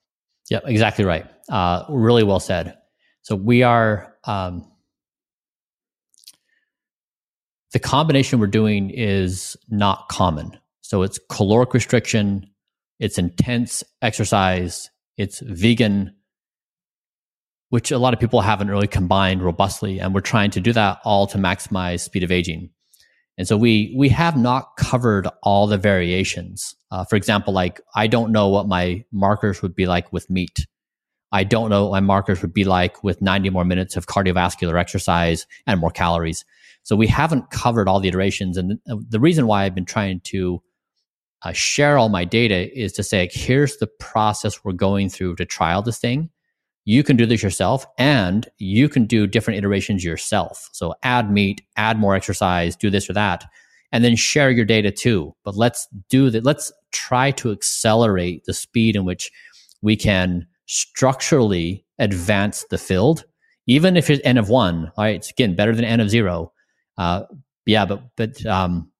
Yeah, exactly right. Uh, really well said. So we are um, the combination we're doing is not common. So it's caloric restriction, it's intense exercise, it's vegan, which a lot of people haven't really combined robustly, and we're trying to do that all to maximize speed of aging. And so we we have not covered all the variations. Uh, for example, like I don't know what my markers would be like with meat. I don't know what my markers would be like with 90 more minutes of cardiovascular exercise and more calories. So we haven't covered all the iterations. And the, reason why I've been trying to uh, share all my data is to say, like, here's the process we're going through to trial this thing. You can do this yourself and you can do different iterations yourself. So add meat, add more exercise, do this or that, and then share your data too. But let's do that. Let's try to accelerate the speed in which we can structurally advance the field, even if it's n of one. All right, it's again better than n of zero. Uh, yeah, but but um,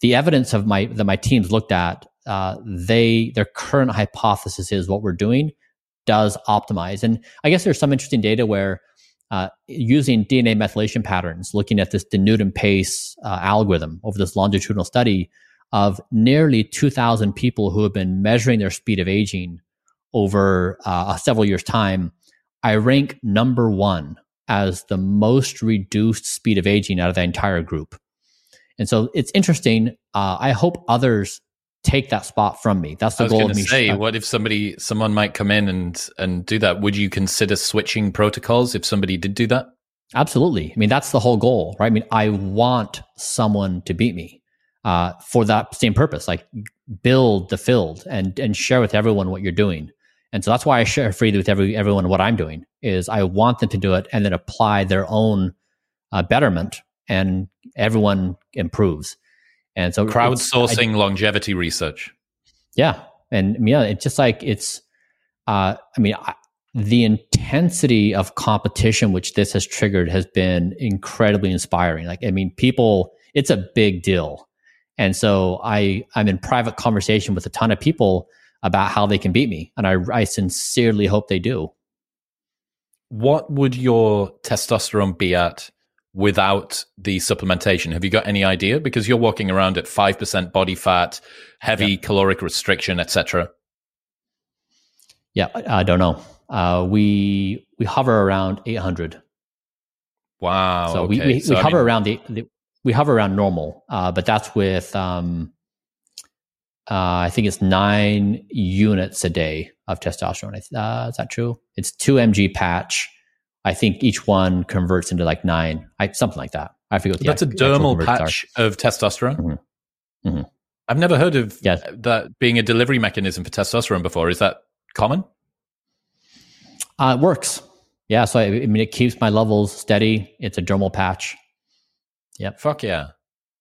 the evidence of my that my teams looked at, uh, they their current hypothesis is what we're doing does optimize. And I guess there's some interesting data where uh, using DNA methylation patterns, looking at this DunedinPACE uh, algorithm over this longitudinal study of nearly 2,000 people who have been measuring their speed of aging over uh, several years' time, I rank number one as the most reduced speed of aging out of the entire group. And so it's interesting. Uh, I hope others take that spot from me. That's the I was goal of me. say, uh, what if somebody, someone might come in and and do that? Would you consider switching protocols if somebody did do that? Absolutely. I mean, that's the whole goal, right? I mean, I want someone to beat me uh, for that same purpose, like build the field and and share with everyone what you're doing. And so that's why I share freely with every everyone what I'm doing is I want them to do it and then apply their own uh, betterment, and everyone improves. And so it's- I- Crowdsourcing longevity research. yeah, and yeah, it's just like it's. Uh, I mean, I, the intensity of competition which this has triggered has been incredibly inspiring. Like, I mean, people, it's a big deal, and so I I'm in private conversation with a ton of people about how they can beat me, and I I sincerely hope they do. What would your testosterone be at without the supplementation? Have you got any idea? Because you're walking around at five percent body fat, heavy caloric restriction, etc. Yeah, I, I don't know. Uh, we we hover around 800. Wow. So we, okay. we, So, we hover mean, around the, the we hover around normal, uh, but that's with um, uh, I think it's nine units a day of testosterone. Uh, is that true? It's two mg patch. I think each one converts into like nine, I, something like that. I forget. What the that's a dermal conversions are. patch of testosterone. Mhm. Mhm. I've never heard of Yes. that being a delivery mechanism for testosterone before. Is that common? Uh, it works. Yeah. So I, I mean, it keeps my levels steady. It's a dermal patch. Yep. Fuck yeah.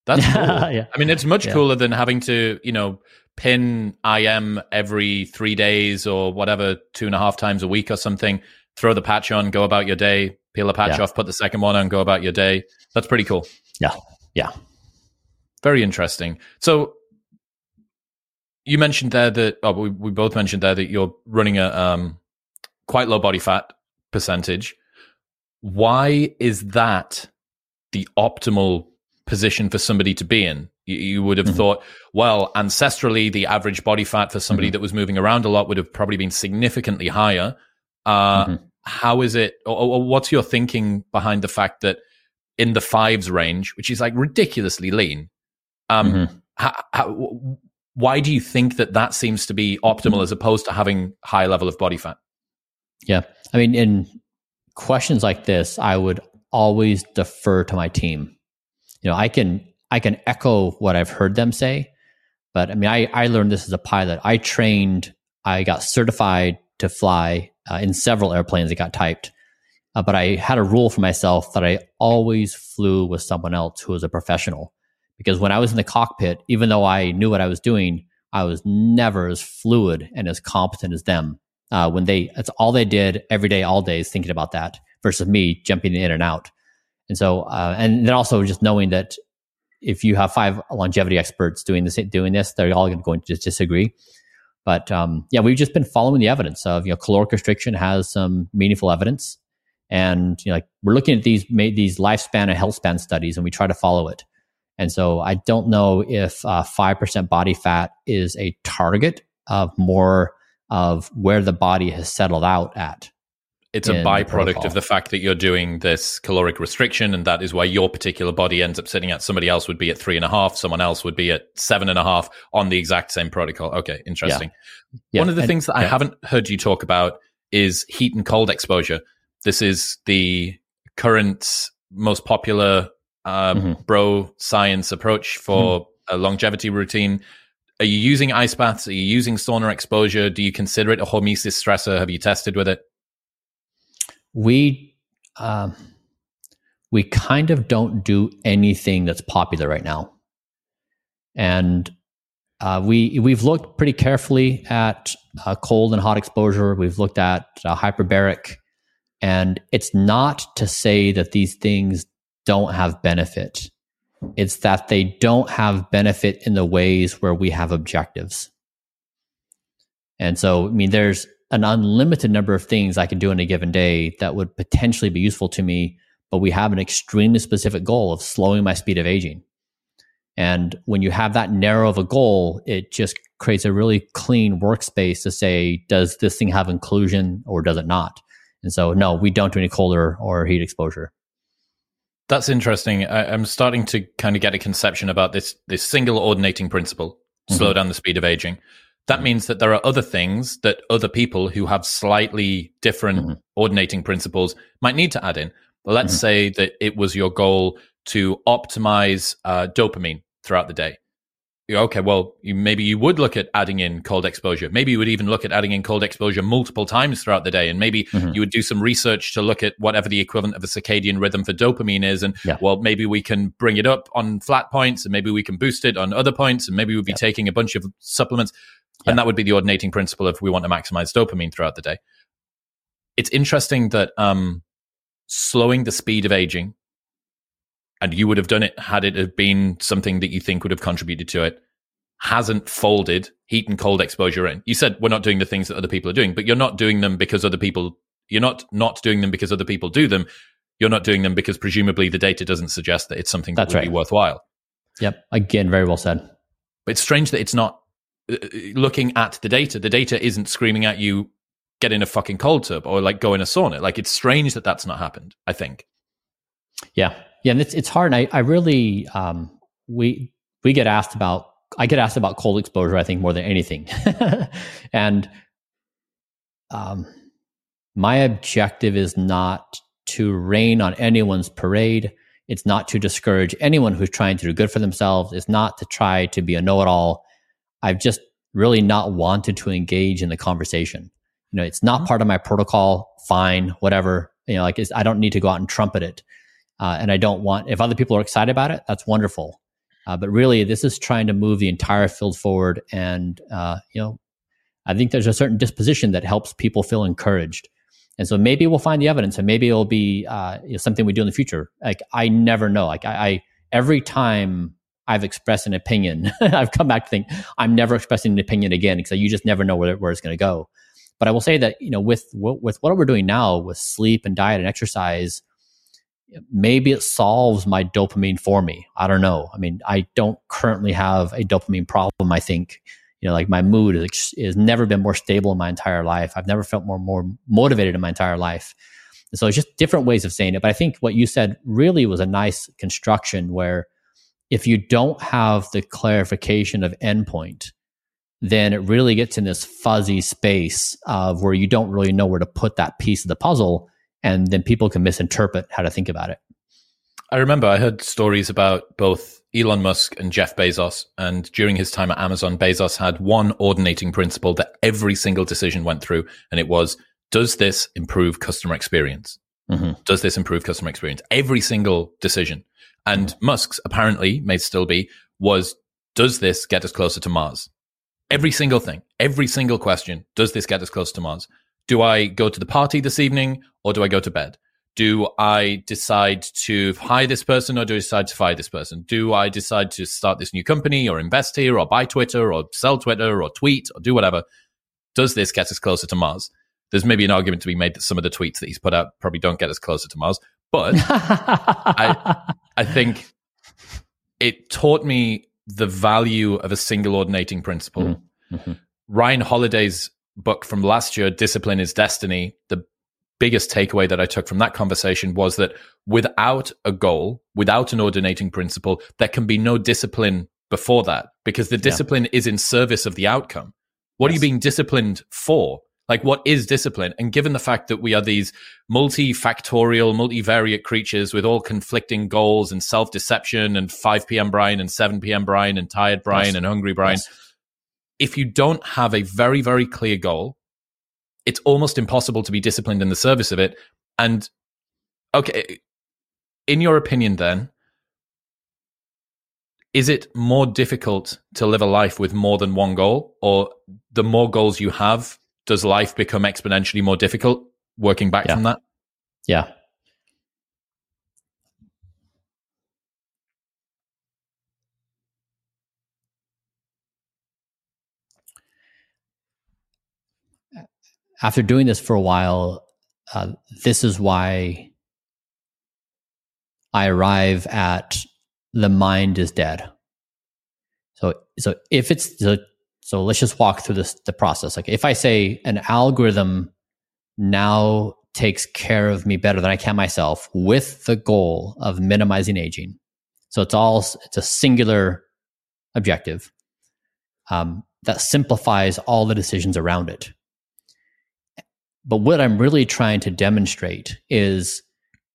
That's cool. Yeah. I mean, it's much Yeah. cooler than having to, you know, pin IM every three days or whatever, two and a half times a week or something. Throw the patch on, go about your day, peel the patch Yeah. off, put the second one on, go about your day. That's pretty cool. Yeah. Yeah. Very interesting. So you mentioned there that, oh, we, we both mentioned there that you're running a um, quite low body fat percentage. Why is that the optimal position for somebody to be in. You, you would have mm-hmm. thought, well, ancestrally, the average body fat for somebody mm-hmm. that was moving around a lot would have probably been significantly higher. Uh, mm-hmm. how is it, or, or what's your thinking behind the fact that in the fives range, which is like ridiculously lean, um, mm-hmm. how, how, why do you think that that seems to be optimal as opposed to having high level of body fat? Yeah, I mean, in questions like this, I would always defer to my team. You know, I can I can echo what I've heard them say, but I mean, I I learned this as a pilot. I trained, I got certified to fly uh, in several airplanes that got typed. Uh, but I had a rule for myself that I always flew with someone else who was a professional. Because when I was in the cockpit, even though I knew what I was doing, I was never as fluid and as competent as them. Uh, when they, that's all they did every day, all day is thinking about that versus me jumping in and out. And so, uh, and then also just knowing that if you have five longevity experts doing this, doing this, they're all going to disagree. But um, yeah, we've just been following the evidence of you know caloric restriction has some meaningful evidence, and you know, like we're looking at these these lifespan and health span studies, and we try to follow it. And so I don't know if uh, five uh, percent body fat is a target of more of where the body has settled out at it's a byproduct of the fact that you're doing this caloric restriction, and that is why your particular body ends up sitting at somebody else would be at three and a half, someone else would be at seven and a half on the exact same protocol. Okay, interesting. Yeah. Yeah. One of the and, things that yeah. I haven't heard you talk about is heat and cold exposure. This is the current most popular um, mm-hmm. bro science approach for mm-hmm. a longevity routine. Are you using ice baths? Are you using sauna exposure? Do you consider it a hormesis stressor? Have you tested with it? We um, we kind of don't do anything that's popular right now, and uh, we we've looked pretty carefully at uh, cold and hot exposure. We've looked at uh, hyperbaric, and it's not to say that these things don't have benefit. It's that they don't have benefit in the ways where we have objectives. And so, I mean, there's an unlimited number of things I can do in a given day that would potentially be useful to me, but we have an extremely specific goal of slowing my speed of aging. And when you have that narrow of a goal, it just creates a really clean workspace to say, does this thing have inclusion or does it not? And so, no, we don't do any colder or heat exposure. That's interesting. I, am starting to kind of get a conception about this this single ordinating principle, slow mm-hmm. down the speed of aging that means that there are other things that other people who have slightly different mm-hmm. ordinating principles might need to add in. Let's mm-hmm. say that it was your goal to optimize uh, dopamine throughout the day. Okay, well, you, maybe you would look at adding in cold exposure. Maybe you would even look at adding in cold exposure multiple times throughout the day. And maybe mm-hmm. you would do some research to look at whatever the equivalent of a circadian rhythm for dopamine is. And yeah. well, maybe we can bring it up on flat points and maybe we can boost it on other points. And maybe we'd be yeah. taking a bunch of supplements. Yeah. And that would be the ordinating principle if we want to maximize dopamine throughout the day. It's interesting that um, slowing the speed of aging, and you would have done it had it have been something that you think would have contributed to it, hasn't folded heat and cold exposure in. You said we're not doing the things that other people are doing, but you're not doing them because other people, you're not not doing them because other people do them. You're not doing them because presumably the data doesn't suggest that it's something that That's would right. be worthwhile. Yep. Again, very well said. But it's strange that it's not looking at the data, the data isn't screaming at you, get in a fucking cold tub or like go in a sauna. Like it's strange that that's not happened, I think. Yeah. Yeah. And it's, it's hard. I, I really, um, we, we get asked about, I get asked about cold exposure, I think more than anything. and, um, my objective is not to rain on anyone's parade. It's not to discourage anyone who's trying to do good for themselves. It's not to try to be a know it all. I've just really not wanted to engage in the conversation. You know, it's not mm-hmm. part of my protocol. Fine, whatever. You know, like I don't need to go out and trumpet it. Uh, and I don't want, if other people are excited about it, that's wonderful. Uh, but really, this is trying to move the entire field forward. And, uh, you know, I think there's a certain disposition that helps people feel encouraged. And so maybe we'll find the evidence and maybe it'll be uh, you know, something we do in the future. Like, I never know. Like, I, I every time I've expressed an opinion. I've come back to think I'm never expressing an opinion again because you just never know where, where it's going to go. But I will say that you know with with what we're doing now with sleep and diet and exercise, maybe it solves my dopamine for me. I don't know. I mean, I don't currently have a dopamine problem. I think, you know, like my mood is, is never been more stable in my entire life. I've never felt more, more motivated in my entire life. And so it's just different ways of saying it. But I think what you said really was a nice construction where if you don't have the clarification of endpoint, then it really gets in this fuzzy space of where you don't really know where to put that piece of the puzzle and then people can misinterpret how to think about it. I remember I heard stories about both Elon Musk and Jeff Bezos. And during his time at Amazon, Bezos had one ordinating principle that every single decision went through. And it was, does this improve customer experience? Mm-hmm. Does this improve customer experience? Every single decision. And. Musk's apparently may still be was, does this get us closer to Mars? Every single thing, every single question. Does this get us closer to Mars? do I go to the party this evening or do I go to bed? Do I decide to hire this person or do I decide to fire this person? Do I decide to start this new company or invest here or buy Twitter or sell Twitter or tweet or do whatever? Does this get us closer to Mars? There's maybe an argument to be made that some of the tweets that he's put out probably don't get us closer to Mars, but I, I think it taught me the value of a single ordinating principle. Mm-hmm. mm-hmm. Ryan Holiday's book from last year, Discipline is Destiny, the biggest takeaway that I took from that conversation was that without a goal, without an ordinating principle, there can be no discipline before that because the discipline yeah. is in service of the outcome. What yes. are you being disciplined for? Like, what is discipline? And given the fact that we are these multifactorial, multivariate creatures with all conflicting goals and self deception and 5 p.m. Bryan and 7 p.m. Bryan and tired Bryan yes. and hungry Bryan, yes if you don't have a very, very clear goal, it's almost impossible to be disciplined in the service of it. And okay, in your opinion, then, is it more difficult to live a life with more than one goal, or the more goals you have, does life become exponentially more difficult? Working back yeah. from that, yeah, after doing this for a while, uh, this is why I arrive at the mind is dead. So, so if it's so, so let's just walk through this the process. Like if I say an algorithm now takes care of me better than I can myself with the goal of minimizing aging. So it's all it's a singular objective. Um, that simplifies all the decisions around it. But what I'm really trying to demonstrate is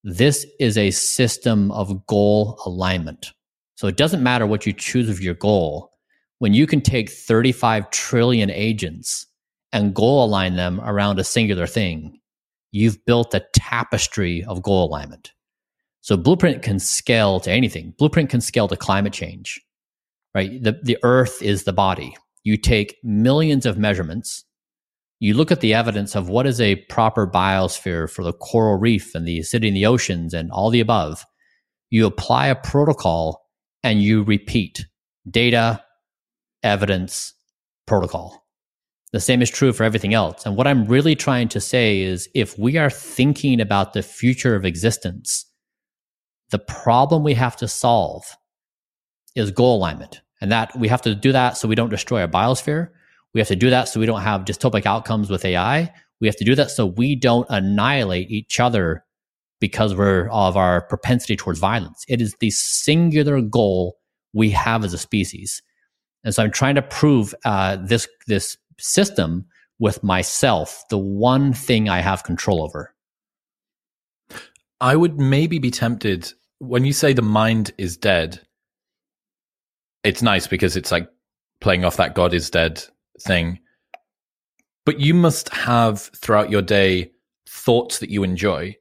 this is a system of goal alignment. So it doesn't matter what you choose of your goal. When you can take 35 trillion agents and goal align them around a singular thing, you've built a tapestry of goal alignment. So Blueprint can scale to anything. Blueprint can scale to climate change, right? The, the earth is the body. You take millions of measurements you look at the evidence of what is a proper biosphere for the coral reef and the acidity in the oceans and all the above. You apply a protocol and you repeat data, evidence, protocol. The same is true for everything else. And what I'm really trying to say is if we are thinking about the future of existence, the problem we have to solve is goal alignment. And that we have to do that so we don't destroy our biosphere. We have to do that so we don't have dystopic outcomes with AI. We have to do that so we don't annihilate each other because we're of our propensity towards violence. It is the singular goal we have as a species. And so I'm trying to prove uh, this this system with myself, the one thing I have control over. I would maybe be tempted when you say the mind is dead. It's nice because it's like playing off that God is dead thing. But you must have throughout your day thoughts that you enjoy,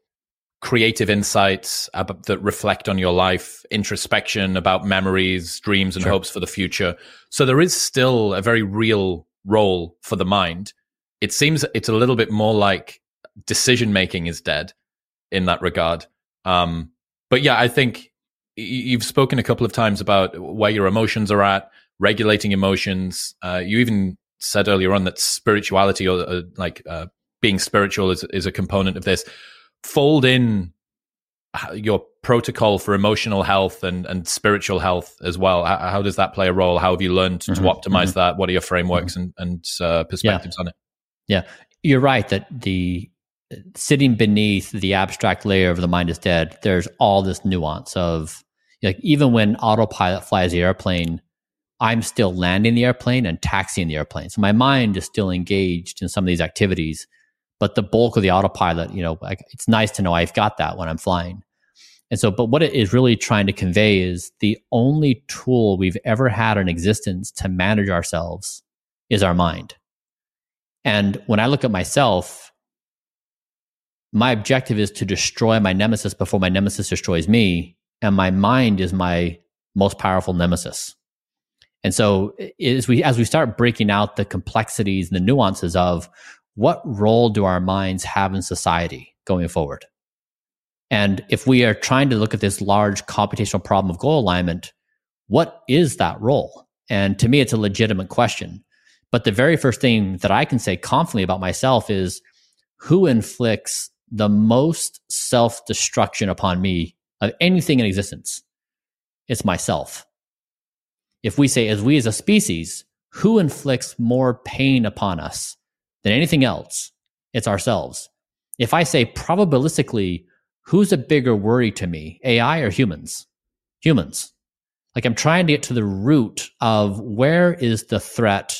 creative insights that reflect on your life, introspection about memories, dreams, and sure. hopes for the future. So there is still a very real role for the mind. It seems it's a little bit more like decision making is dead in that regard. Um, but yeah, I think you've spoken a couple of times about where your emotions are at, regulating emotions. Uh, you even said earlier on that spirituality or uh, like uh, being spiritual is is a component of this. Fold in your protocol for emotional health and, and spiritual health as well. How, how does that play a role? How have you learned mm-hmm, to optimize mm-hmm. that? What are your frameworks mm-hmm. and, and uh, perspectives yeah. on it? Yeah, you're right that the sitting beneath the abstract layer of the mind is dead. There's all this nuance of like even when autopilot flies the airplane, I'm still landing the airplane and taxiing the airplane. So my mind is still engaged in some of these activities, but the bulk of the autopilot, you know, it's nice to know I've got that when I'm flying. And so, but what it is really trying to convey is the only tool we've ever had in existence to manage ourselves is our mind. And when I look at myself, my objective is to destroy my nemesis before my nemesis destroys me. And my mind is my most powerful nemesis. And so as we as we start breaking out the complexities and the nuances of what role do our minds have in society going forward? And if we are trying to look at this large computational problem of goal alignment, what is that role? And to me, it's a legitimate question. But the very first thing that I can say confidently about myself is who inflicts the most self destruction upon me of anything in existence? It's myself. If we say, as we as a species, who inflicts more pain upon us than anything else? It's ourselves. If I say probabilistically, who's a bigger worry to me, AI or humans? Humans. Like I'm trying to get to the root of where is the threat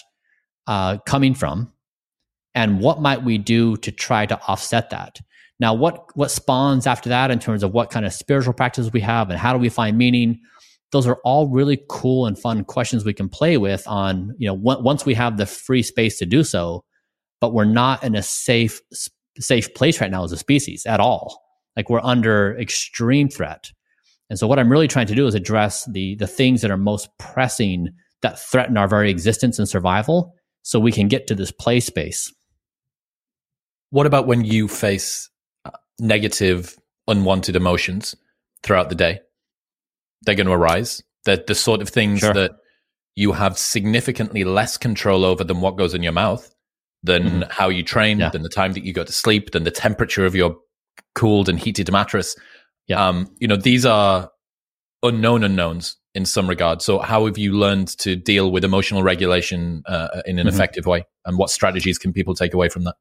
uh, coming from, and what might we do to try to offset that. Now, what what spawns after that in terms of what kind of spiritual practices we have and how do we find meaning? Those are all really cool and fun questions we can play with on you know w- once we have the free space to do so, but we're not in a safe safe place right now as a species at all. Like we're under extreme threat. And so what I'm really trying to do is address the the things that are most pressing that threaten our very existence and survival so we can get to this play space. What about when you face uh, negative, unwanted emotions throughout the day? They're going to arise. They're the sort of things sure. that you have significantly less control over than what goes in your mouth, than mm-hmm. how you train, yeah. than the time that you go to sleep, than the temperature of your cooled and heated mattress. Yeah. Um, you know, these are unknown unknowns in some regard. So, how have you learned to deal with emotional regulation uh, in an mm-hmm. effective way, and what strategies can people take away from that?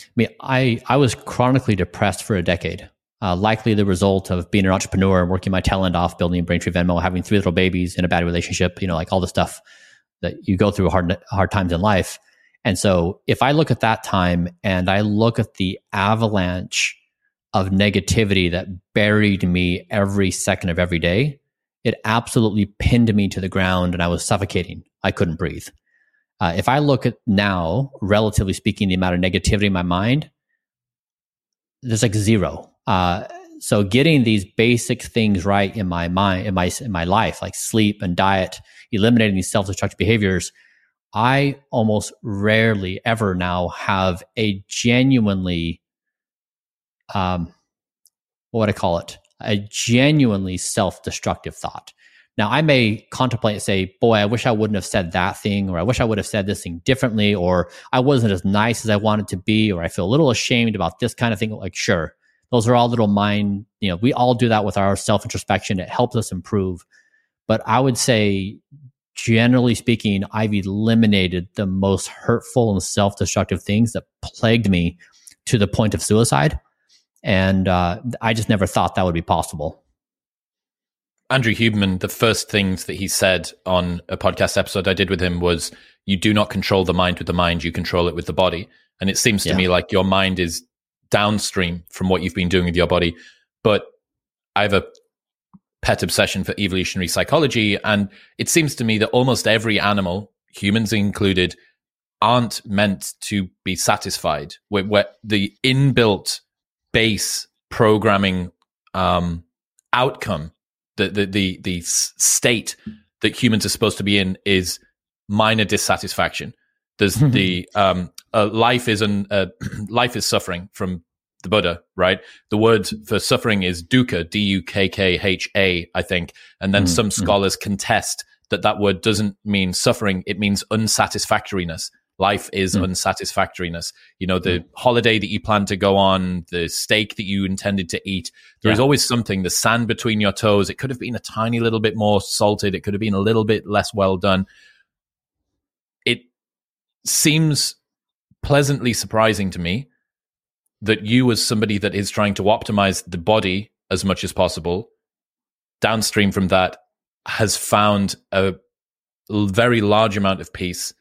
I mean, I I was chronically depressed for a decade. Uh, likely the result of being an entrepreneur and working my talent off, building a Braintree Venmo, having three little babies in a bad relationship, you know, like all the stuff that you go through hard hard times in life. And so, if I look at that time and I look at the avalanche of negativity that buried me every second of every day, it absolutely pinned me to the ground and I was suffocating. I couldn't breathe. Uh, if I look at now, relatively speaking, the amount of negativity in my mind, there's like zero. Uh, so getting these basic things right in my mind, in my in my life, like sleep and diet, eliminating these self-destructive behaviors, I almost rarely ever now have a genuinely um, what would I call it? A genuinely self destructive thought. Now, I may contemplate and say, boy, I wish I wouldn't have said that thing, or I wish I would have said this thing differently, or I wasn't as nice as I wanted to be, or I feel a little ashamed about this kind of thing. Like, sure, those are all little mind, you know, we all do that with our self introspection. It helps us improve. But I would say, generally speaking, I've eliminated the most hurtful and self destructive things that plagued me to the point of suicide. And uh, I just never thought that would be possible. Andrew Huberman, the first things that he said on a podcast episode I did with him was, You do not control the mind with the mind, you control it with the body. And it seems to yeah. me like your mind is downstream from what you've been doing with your body. But I have a pet obsession for evolutionary psychology. And it seems to me that almost every animal, humans included, aren't meant to be satisfied. Where, where the inbuilt base programming um, outcome, the, the the the state that humans are supposed to be in is minor dissatisfaction. There's the um, uh, life is an uh, life is suffering from the Buddha, right? The word for suffering is dukkha, D U K K H A, I think. And then mm, some mm. scholars contest that that word doesn't mean suffering; it means unsatisfactoriness, life is mm. unsatisfactoriness. You know, the mm. holiday that you plan to go on, the steak that you intended to eat, there yeah. is always something, the sand between your toes. It could have been a tiny little bit more salted. It could have been a little bit less well done. It seems pleasantly surprising to me that you, as somebody that is trying to optimize the body as much as possible, downstream from that, has found a very large amount of peace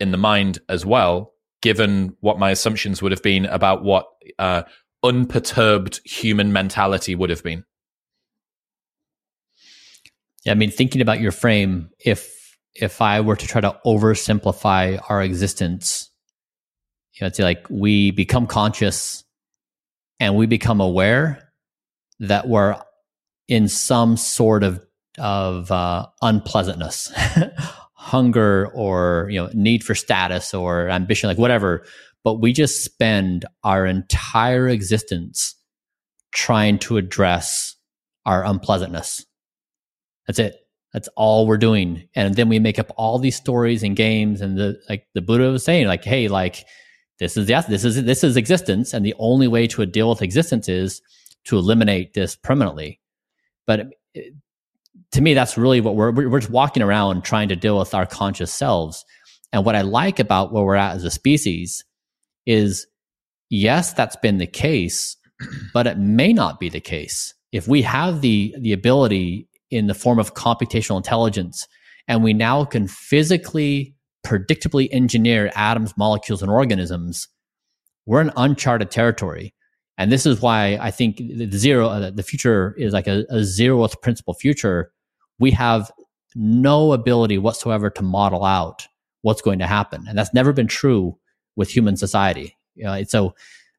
in the mind as well, given what my assumptions would have been about what uh, unperturbed human mentality would have been. Yeah, I mean, thinking about your frame, if if I were to try to oversimplify our existence, you know, it's like we become conscious and we become aware that we're in some sort of of uh, unpleasantness, hunger, or you know, need for status or ambition, like whatever. But we just spend our entire existence trying to address our unpleasantness. That's it. That's all we're doing. And then we make up all these stories and games. And the like the Buddha was saying, like, hey, like this is yes, this is this is existence, and the only way to deal with existence is to eliminate this permanently. But uh, to me, that's really what we're we're just walking around trying to deal with our conscious selves. And what I like about where we're at as a species is, yes, that's been the case, but it may not be the case. If we have the the ability in the form of computational intelligence. And we now can physically, predictably engineer atoms, molecules, and organisms. We're in uncharted territory. And this is why I think the zero, uh, the future is like a, a zeroth principle future. We have no ability whatsoever to model out what's going to happen. And that's never been true with human society. So,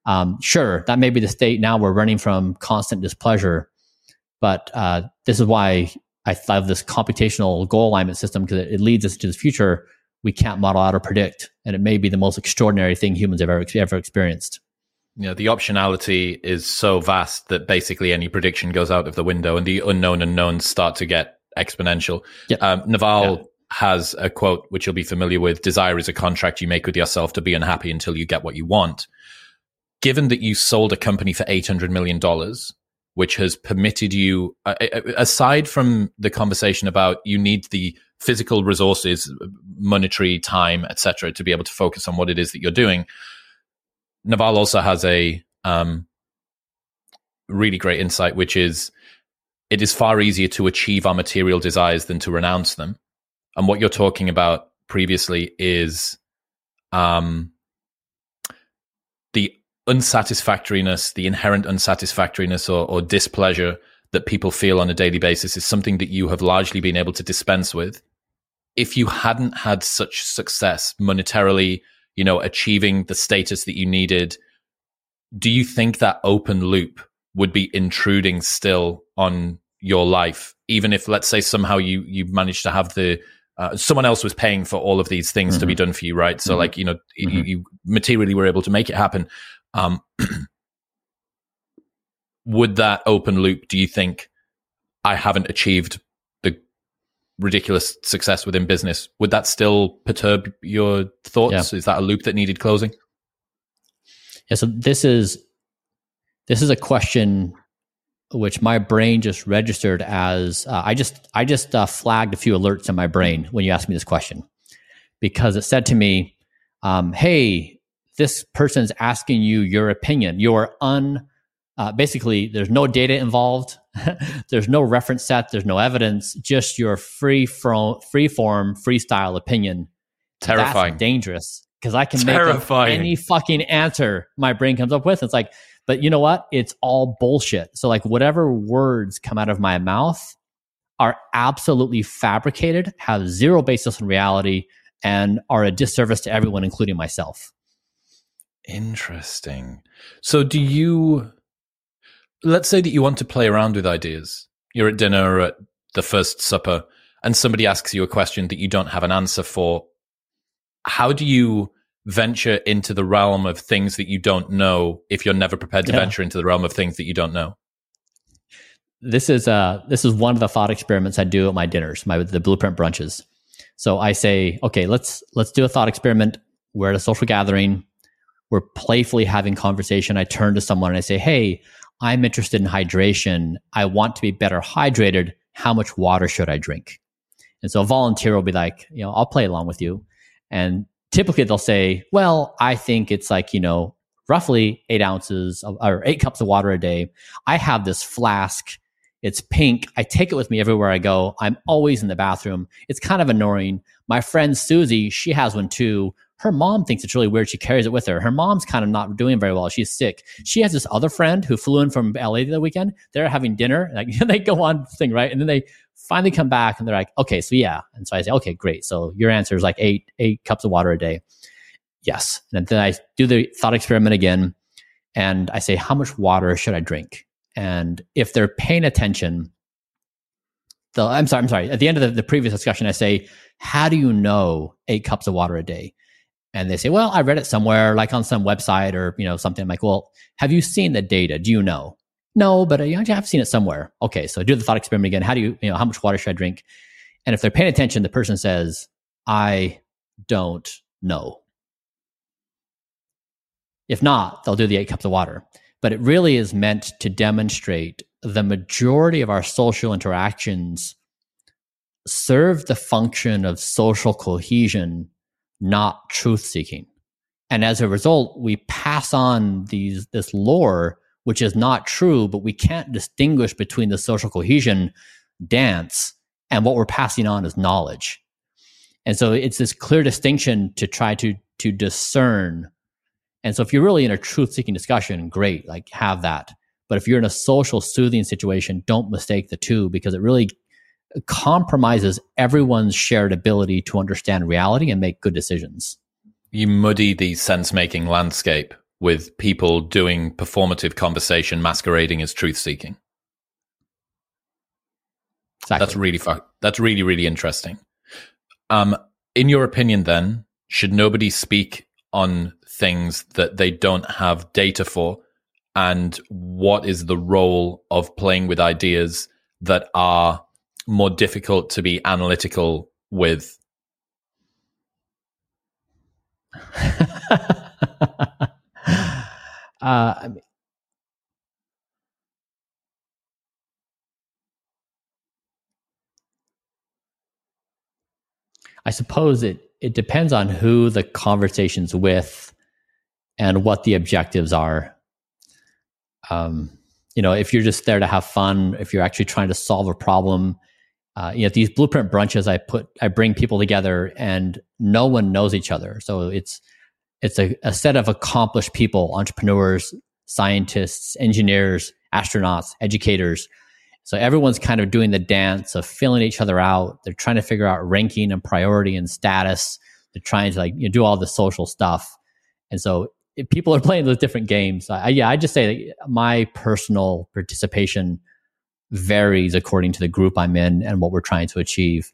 um, sure, that may be the state now we're running from constant displeasure but uh, this is why I love this computational goal alignment system because it, it, leads us to the future we can't model out or predict, and it may be the most extraordinary thing humans have ever ever experienced. Yeah, the optionality is so vast that basically any prediction goes out of the window, and the unknown unknowns start to get exponential. Yep. Um, Naval yeah. has a quote which you'll be familiar with: "Desire is a contract you make with yourself to be unhappy until you get what you want." Given that you sold a company for eight hundred million dollars which has permitted you, uh, uh, aside from the conversation about you need the physical resources, monetary time, etc., to be able to focus on what it is that you're doing. Naval also has a um, really great insight, which is it is far easier to achieve our material desires than to renounce them. And what you're talking about previously is um, the unsatisfactoriness, the inherent unsatisfactoriness or, or displeasure that people feel on a daily basis is something that you have largely been able to dispense with. If you hadn't had such success monetarily, you know, achieving the status that you needed, do you think that open loop would be intruding still on your life, even if, let's say, somehow you you managed to have the uh, someone else was paying for all of these things mm-hmm. to be mm-hmm. done for you, right? So, mm-hmm. like, you know, mm-hmm. you, you, materially were able to make it happen. Um, would that open loop, do you think I haven't achieved the ridiculous success within business? Would that still perturb your thoughts? Yeah. Is that a loop that needed closing? Yeah, so this is this is a question which my brain just registered as uh, I just I just uh, flagged a few alerts in my brain when you asked me this question because it said to me, um, "Hey, this person's asking you your opinion. You're un, uh, basically, there's no data involved. there's no reference set. There's no evidence. Just your free from free form freestyle opinion. Terrifying. That's dangerous because I can Terrifying. make any fucking answer my brain comes up with. It's like, but you know what? It's all bullshit. So like whatever words come out of my mouth are absolutely fabricated, have zero basis in reality, and are a disservice to everyone, including myself. Interesting. So, do you, let's say that you want to play around with ideas. You're at dinner or at the first supper, and somebody asks you a question that you don't have an answer for. How do you venture into the realm of things that you don't know if you're never prepared to yeah. venture into the realm of things that you don't know? This is uh this is one of the thought experiments I do at my dinners, my the blueprint brunches. So I say, okay, let's let's do a thought experiment we're at a social gathering, we're playfully having conversation. I turn to someone and I say, Hey, I'm interested in hydration. I want to be better hydrated. How much water should I drink? And so a volunteer will be like, you know, I'll play along with you. And typically they'll say, well, I think it's like, you know, roughly eight ounces of, or eight cups of water a day. I have this flask. It's pink. I take it with me everywhere I go. I'm always in the bathroom. It's kind of annoying. My friend Susie, she has one too. Her mom thinks it's really weird. She carries it with her. Her mom's kind of not doing very well. She's sick. She has this other friend who flew in from LA the weekend. They're having dinner. Like they go on thing, right? And then they finally come back and they're like, okay, so yeah. And so I say, okay, great. So your answer is like eight, eight cups of water a day. Yes. And then I do the thought experiment again and I say, how much water should I drink? And if they're paying attention, the, I'm sorry, I'm sorry. At the end of the, the previous discussion, I say, how do you know eight cups of water a day? And they say, well, I read it somewhere, like on some website or, you know, something. I'm like, well, have you seen the data? Do you know? No, but uh, I have seen it somewhere. Okay. So do the thought experiment again. How do you, you know, how much water should I drink? And if they're paying attention, the person says, I don't know. If not, they'll do the eight cups of water. But it really is meant to demonstrate the majority of our social interactions serve the function of social cohesion, not truth seeking. And as a result, we pass on these this lore, which is not true, but we can't distinguish between the social cohesion dance and what we're passing on as knowledge. And so it's this clear distinction to try to to discern and so if you're really in a truth seeking discussion, great, like have that. But if you're in a social soothing situation, don't mistake the two because it really compromises everyone's shared ability to understand reality and make good decisions. You muddy the sense making landscape with people doing performative conversation masquerading as truth seeking. Exactly. That's really fu- that's really really interesting. Um, in your opinion, then should nobody speak on things that they don't have data for and what is the role of playing with ideas that are more difficult to be analytical with uh, I suppose it it depends on who the conversation's with and what the objectives are. Um, you know, if you're just there to have fun, if you're actually trying to solve a problem, uh, you know, these blueprint brunches, I put, I bring people together, and no one knows each other. So it's it's a, a set of accomplished people, entrepreneurs, scientists, engineers, astronauts, educators. So everyone's kind of doing the dance of filling each other out. They're trying to figure out ranking and priority and status. They're trying to like you know, do all the social stuff. And so people are playing those different games. I, yeah, I just say my personal participation varies according to the group I'm in and what we're trying to achieve.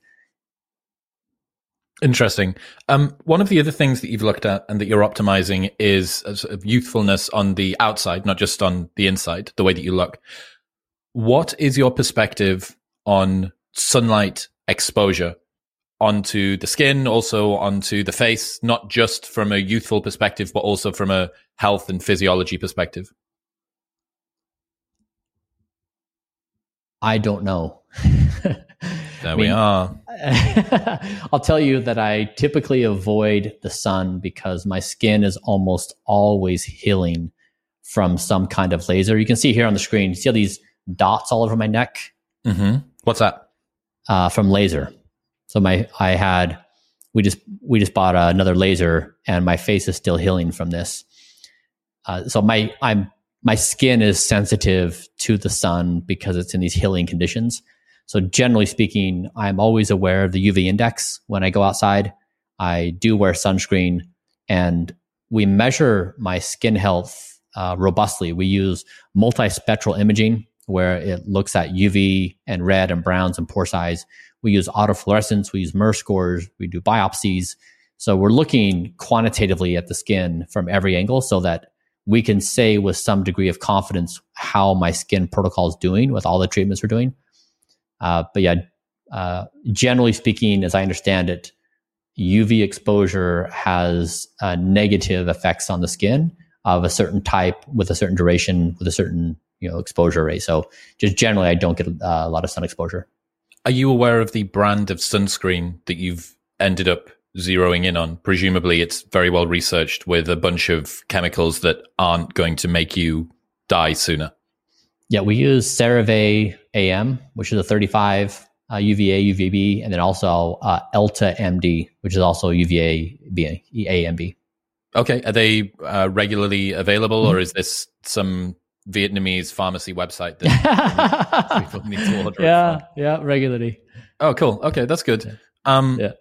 Interesting. Um, one of the other things that you've looked at and that you're optimizing is sort of youthfulness on the outside, not just on the inside, the way that you look. What is your perspective on sunlight exposure onto the skin, also onto the face, not just from a youthful perspective, but also from a health and physiology perspective? I don't know. there I mean, we are. I'll tell you that I typically avoid the sun because my skin is almost always healing from some kind of laser. You can see here on the screen, you see all these dots all over my neck? Mm-hmm. What's that? Uh, from laser. So my I had we just we just bought another laser, and my face is still healing from this. Uh, so my I'm my skin is sensitive to the sun because it's in these healing conditions. So generally speaking, I'm always aware of the UV index when I go outside. I do wear sunscreen, and we measure my skin health uh, robustly. We use multispectral imaging where it looks at UV and red and browns and pore size. We use autofluorescence, we use MER scores, we do biopsies. So we're looking quantitatively at the skin from every angle so that we can say with some degree of confidence how my skin protocol is doing with all the treatments we're doing. Uh, but yeah, uh, generally speaking, as I understand it, UV exposure has uh, negative effects on the skin of a certain type with a certain duration with a certain you know exposure rate. So just generally, I don't get uh, a lot of sun exposure. Are you aware of the brand of sunscreen that you've ended up zeroing in on? Presumably, it's very well researched with a bunch of chemicals that aren't going to make you die sooner. Yeah, we use CeraVe AM, which is a 35 uh, UVA, UVB, and then also uh, Elta MD, which is also UVA, B, A, and B. Okay, are they uh, regularly available, mm-hmm. or is this some Vietnamese pharmacy website that people need to order? Yeah, yeah, regularly. Oh, cool. Okay, that's good. Yeah. Um, yeah,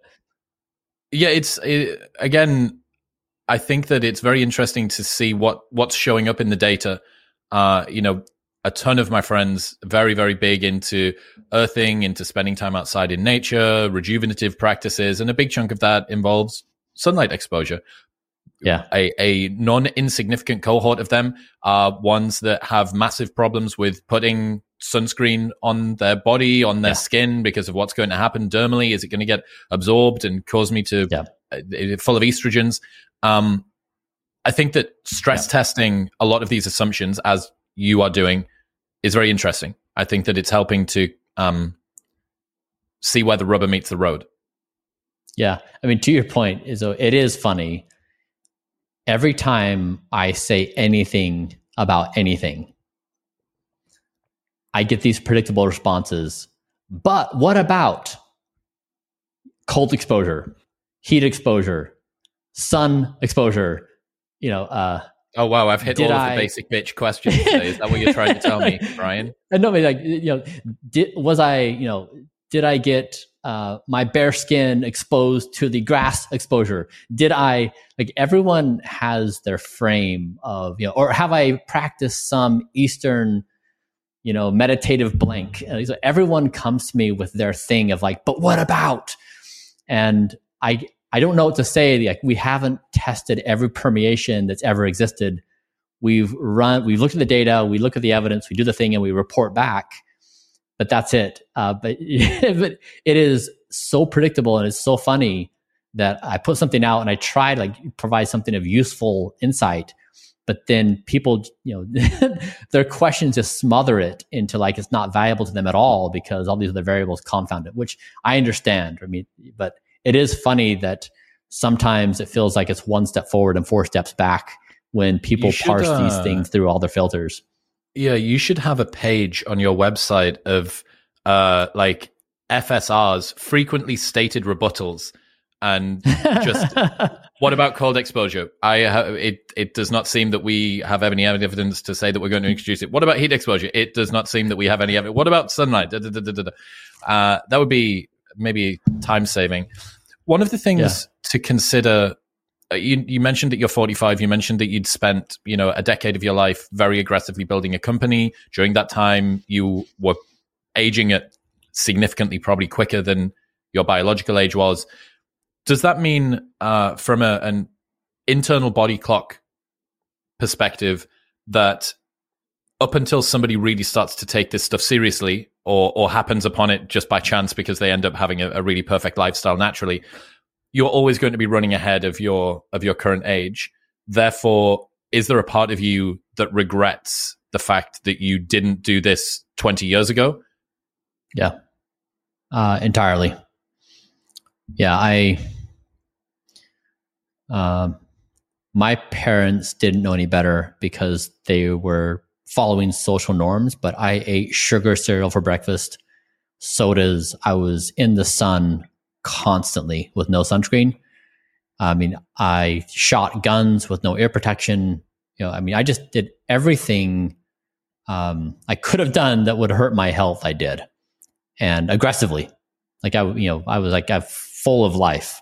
yeah. It's it, again. I think that it's very interesting to see what what's showing up in the data. Uh, you know, a ton of my friends very very big into earthing into spending time outside in nature rejuvenative practices and a big chunk of that involves sunlight exposure yeah a, a non-insignificant cohort of them are ones that have massive problems with putting sunscreen on their body on their yeah. skin because of what's going to happen dermally is it going to get absorbed and cause me to yeah. uh, full of estrogens um, i think that stress yeah. testing a lot of these assumptions as you are doing is very interesting. I think that it's helping to um, see where the rubber meets the road. Yeah, I mean, to your point, is it is funny. Every time I say anything about anything, I get these predictable responses. But what about cold exposure, heat exposure, sun exposure? You know, uh, Oh wow, I've hit all I... of the basic bitch questions. Today. Is that what you're trying to tell me, Bryan? No, but like you know, did was I you know did I get uh, my bare skin exposed to the grass exposure? Did I like everyone has their frame of you know, or have I practiced some Eastern you know meditative blank? So everyone comes to me with their thing of like, but what about? And I I don't know what to say. Like we haven't tested every permeation that's ever existed. We've run, we've looked at the data, we look at the evidence, we do the thing, and we report back. But that's it. Uh, but but it is so predictable and it's so funny that I put something out and I try to like provide something of useful insight, but then people, you know, their questions just smother it into like it's not valuable to them at all because all these other variables confound it, which I understand. I mean, but it is funny that sometimes it feels like it's one step forward and four steps back when people should, parse uh, these things through all their filters. Yeah, you should have a page on your website of uh, like FSR's frequently stated rebuttals and just what about cold exposure? I ha- it it does not seem that we have any evidence to say that we're going to introduce it. What about heat exposure? It does not seem that we have any evidence. What about sunlight? Da, da, da, uh, that would be maybe time saving. One of the things yeah. to consider uh, you, you, mentioned that you're 45 you mentioned that you'd spent you know a decade of your life very aggressively building a company during that time you were aging at significantly probably quicker than your biological age was does that mean uh, from a, an internal body clock perspective that up until somebody really starts to take this stuff seriously or or happens upon it just by chance because they end up having a, a really perfect lifestyle naturally, you're always going to be running ahead of your of your current age. Therefore, is there a part of you that regrets the fact that you didn't do this 20 years ago? Yeah. Uh, entirely. Yeah, I uh, my parents didn't know any better because they were following social norms, but I ate sugar cereal for breakfast, sodas. I was in the sun constantly with no sunscreen. I mean, I shot guns with no ear protection. You know, I mean, I just did everything um, I could have done that would hurt my health. I did, and aggressively. Like I, you know, I was like I'm full of life,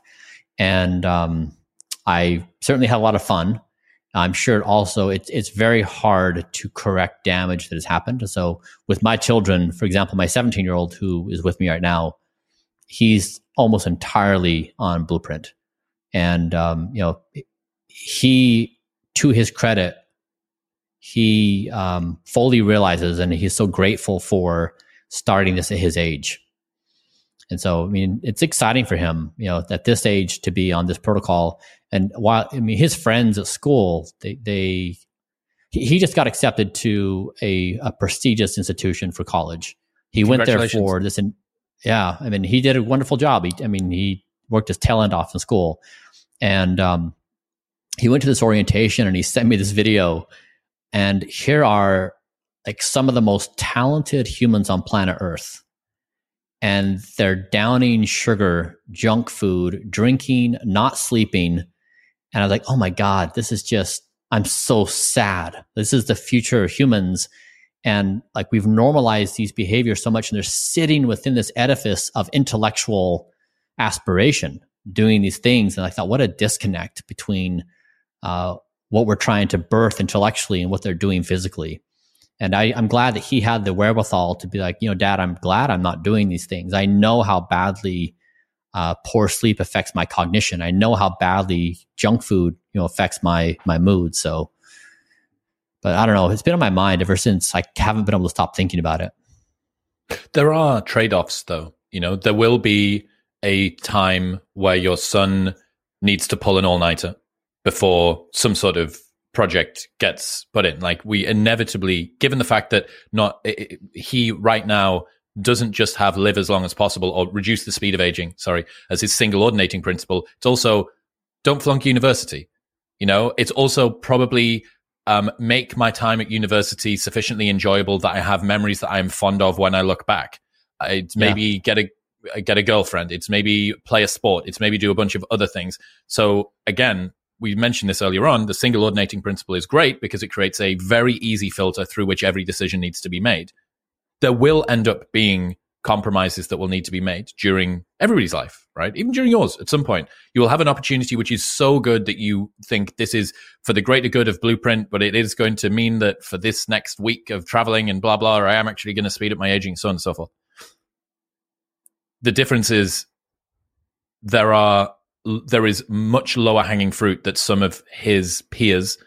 and um, I certainly had a lot of fun. I'm sure also it's it's very hard to correct damage that has happened. So with my children, for example, my 17 year old who is with me right now, he's almost entirely on Blueprint, and um, you know he, to his credit, he um, fully realizes and he's so grateful for starting this at his age. And so, I mean, it's exciting for him, you know, at this age to be on this protocol. And while, I mean, his friends at school, they, they, he just got accepted to a, a prestigious institution for college. He went there for this. And yeah, I mean, he did a wonderful job. He, I mean, he worked his tail end off in school and, um, he went to this orientation and he sent me this video and here are like some of the most talented humans on planet earth and they're downing sugar, junk food, drinking, not sleeping. And I was like, oh my God, this is just, I'm so sad. This is the future of humans. And like we've normalized these behaviors so much, and they're sitting within this edifice of intellectual aspiration, doing these things. And I thought, what a disconnect between uh, what we're trying to birth intellectually and what they're doing physically. And I, I'm glad that he had the wherewithal to be like, you know, dad, I'm glad I'm not doing these things. I know how badly uh, poor sleep affects my cognition. I know how badly junk food, you know, affects my my mood. So, but I don't know. It's been on my mind ever since I haven't been able to stop thinking about it. There are trade offs, though. You know, there will be a time where your son needs to pull an all nighter before some sort of project gets put in. Like we inevitably, given the fact that not it, he right now doesn't just have live as long as possible or reduce the speed of aging. Sorry, as his single ordinating principle. It's also don't flunk university. You know, it's also probably um, make my time at university sufficiently enjoyable that I have memories that I am fond of when I look back. It's maybe yeah. get a get a girlfriend. It's maybe play a sport. It's maybe do a bunch of other things. So again, we mentioned this earlier on, the single ordinating principle is great because it creates a very easy filter through which every decision needs to be made. There will end up being compromises that will need to be made during everybody's life, right? Even during yours at some point. You will have an opportunity which is so good that you think this is for the greater good of Blueprint, but it is going to mean that for this next week of traveling and blah, blah, I am actually going to speed up my aging, so on and so forth. The difference is there are there is much lower hanging fruit that some of his peers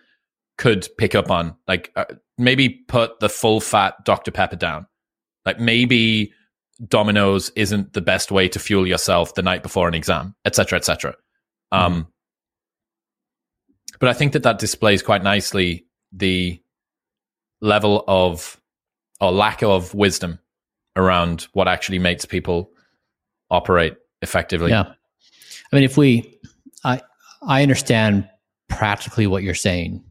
could pick up on. Like uh, maybe put the full fat Dr. Pepper down. Like maybe Domino's isn't the best way to fuel yourself the night before an exam, etc., etc. Mm-hmm. Um, but I think that that displays quite nicely the level of or lack of wisdom around what actually makes people operate effectively. Yeah. I mean, if we, I, I understand practically what you're saying,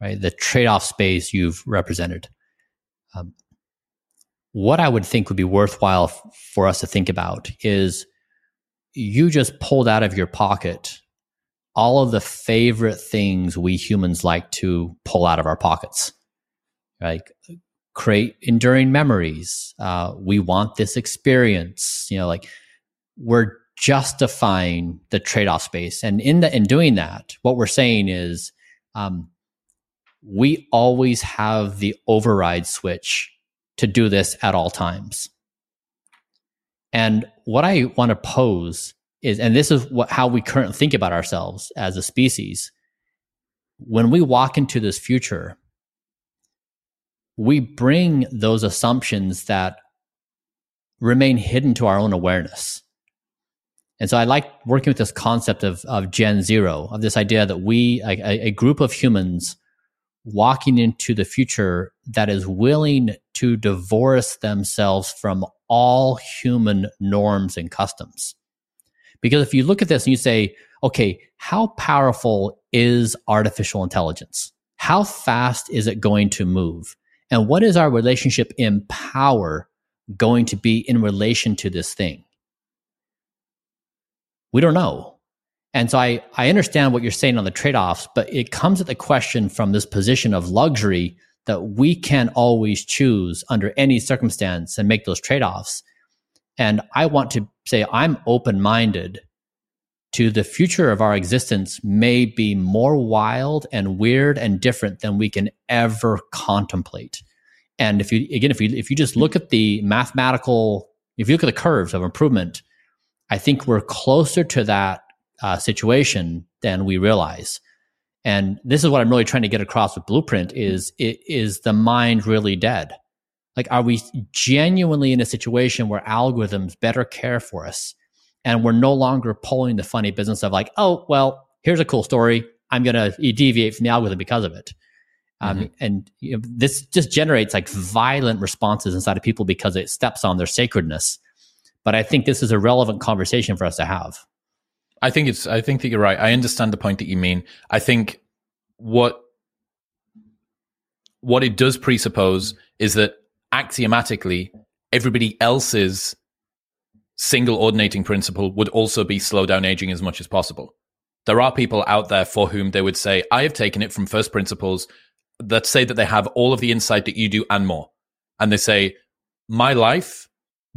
right? The trade-off space you've represented. Um, what I would think would be worthwhile f- for us to think about is you just pulled out of your pocket all of the favorite things we humans like to pull out of our pockets, like create enduring memories. Uh, we want this experience, you know, like we're justifying the trade-off space. And in the, in doing that, what we're saying is um, we always have the override switch to do this at all times. And what I want to pose is, and this is what, how we currently think about ourselves as a species. When we walk into this future, we bring those assumptions that remain hidden to our own awareness. And so I like working with this concept of, of Gen Zero, of this idea that we, a, a group of humans walking into the future that is willing to divorce themselves from all human norms and customs. Because if you look at this and you say, okay, how powerful is artificial intelligence? How fast is it going to move? And what is our relationship in power going to be in relation to this thing? We don't know. And so I, I understand what you're saying on the trade offs, but it comes at the question from this position of luxury that we can always choose under any circumstance and make those trade offs. And I want to say I'm open minded to the future of our existence may be more wild and weird and different than we can ever contemplate. And if you, again, if you, if you just look at the mathematical, if you look at the curves of improvement, I think we're closer to that uh, situation than we realize. And this is what I'm really trying to get across with Blueprint is it is the mind really dead? Like, are we genuinely in a situation where algorithms better care for us? And we're no longer pulling the funny business of like, oh, well, here's a cool story. I'm going to deviate from the algorithm because of it. Um, mm-hmm. and you know, this just generates like violent responses inside of people because it steps on their sacredness. But I think this is a relevant conversation for us to have. I think it's. I think that you're right. I understand the point that you mean. I think what what it does presuppose is that axiomatically everybody else's single ordinating principle would also be slow down aging as much as possible. There are people out there for whom they would say, I have taken it from first principles that say that they have all of the insight that you do and more. And they say, my life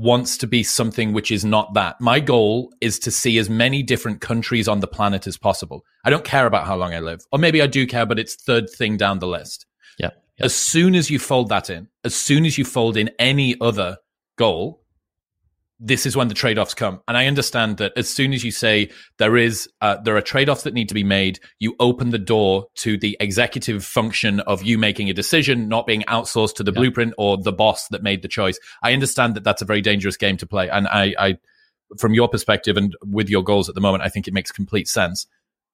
wants to be something which is not that. My goal is to see as many different countries on the planet as possible. I don't care about how long I live. Or maybe I do care, but it's third thing down the list. Yeah. As soon as you fold that in, as soon as you fold in any other goal, this is when the trade-offs come. And i understand that as soon as you say there is uh, there are trade-offs that need to be made you open the door to the executive function of you making a decision not being outsourced to the yeah. blueprint or the boss that made the choice. I understand that that's a very dangerous game to play. And i i from your perspective and with your goals at the moment i think it makes complete sense.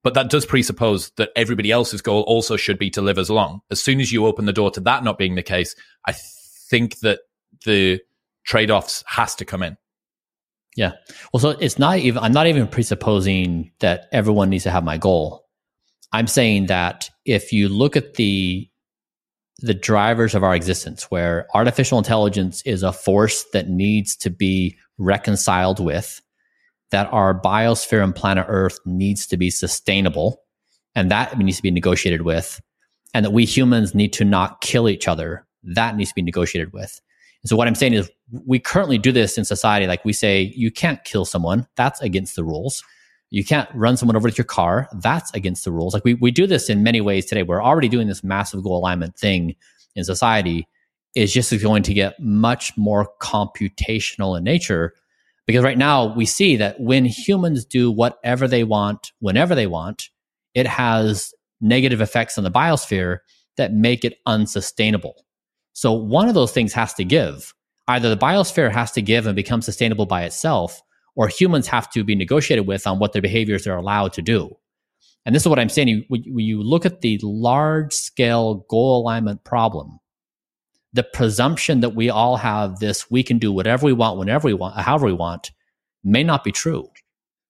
But that does presuppose that everybody else's goal also should be to live as long. As soon as you open the door to that not being the case i think that the trade-offs has to come in yeah. Well, so it's not even, I'm not even presupposing that everyone needs to have my goal. I'm saying that if you look at the, the drivers of our existence, where artificial intelligence is a force that needs to be reconciled with, that our biosphere and planet Earth needs to be sustainable, and that needs to be negotiated with, and that we humans need to not kill each other, that needs to be negotiated with. And so what I'm saying is we currently do this in society. Like we say, you can't kill someone. That's against the rules. You can't run someone over with your car. That's against the rules. Like we, we do this in many ways today. We're already doing this massive goal alignment thing in society. Is just going to get much more computational in nature because right now we see that when humans do whatever they want, whenever they want, it has negative effects on the biosphere that make it unsustainable. So one of those things has to give. Either the biosphere has to give and become sustainable by itself, or humans have to be negotiated with on what their behaviors are allowed to do. And this is what I'm saying. When you look at the large scale goal alignment problem, the presumption that we all have this, we can do whatever we want, whenever we want, however we want, may not be true.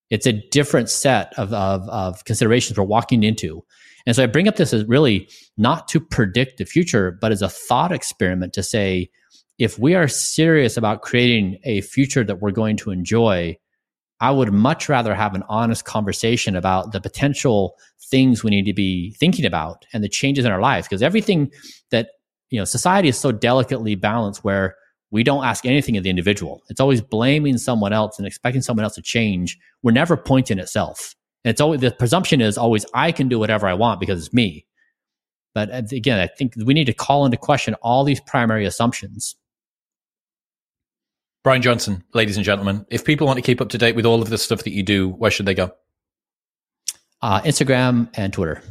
It's a different set of, of, of considerations we're walking into. And so I bring up this as really not to predict the future, but as a thought experiment to say, if we are serious about creating a future that we're going to enjoy, I would much rather have an honest conversation about the potential things we need to be thinking about and the changes in our lives. Because everything that, you know, society is so delicately balanced where we don't ask anything of the individual. It's always blaming someone else and expecting someone else to change. We're never pointing at self. And it's always the presumption is always I can do whatever I want because it's me. But uh, again, I think we need to call into question all these primary assumptions. Bryan Johnson, ladies and gentlemen, if people want to keep up to date with all of the stuff that you do, where should they go? Uh, Instagram and Twitter.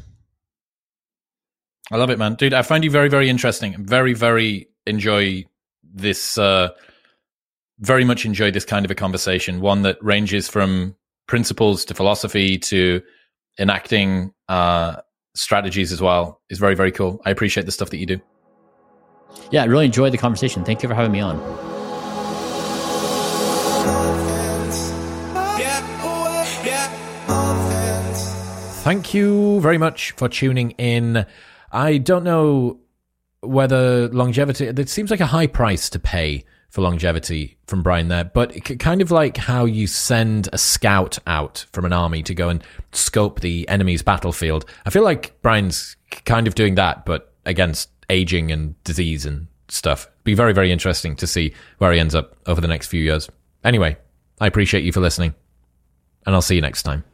I love it, man. Dude, I find you very, very interesting. Very, very enjoy this, uh, very much enjoy this kind of a conversation. One that ranges from principles to philosophy to enacting uh, strategies as well is very, very cool. I appreciate the stuff that you do. Yeah, I really enjoyed the conversation. Thank you for having me on. Thank you very much for tuning in. I don't know whether longevity, it seems like a high price to pay for longevity from Bryan there, but kind of like how you send a scout out from an army to go and scope the enemy's battlefield. I feel like Bryan's kind of doing that, but against aging and disease and stuff. Be very, very interesting to see where he ends up over the next few years. Anyway, I appreciate you for listening, and I'll see you next time.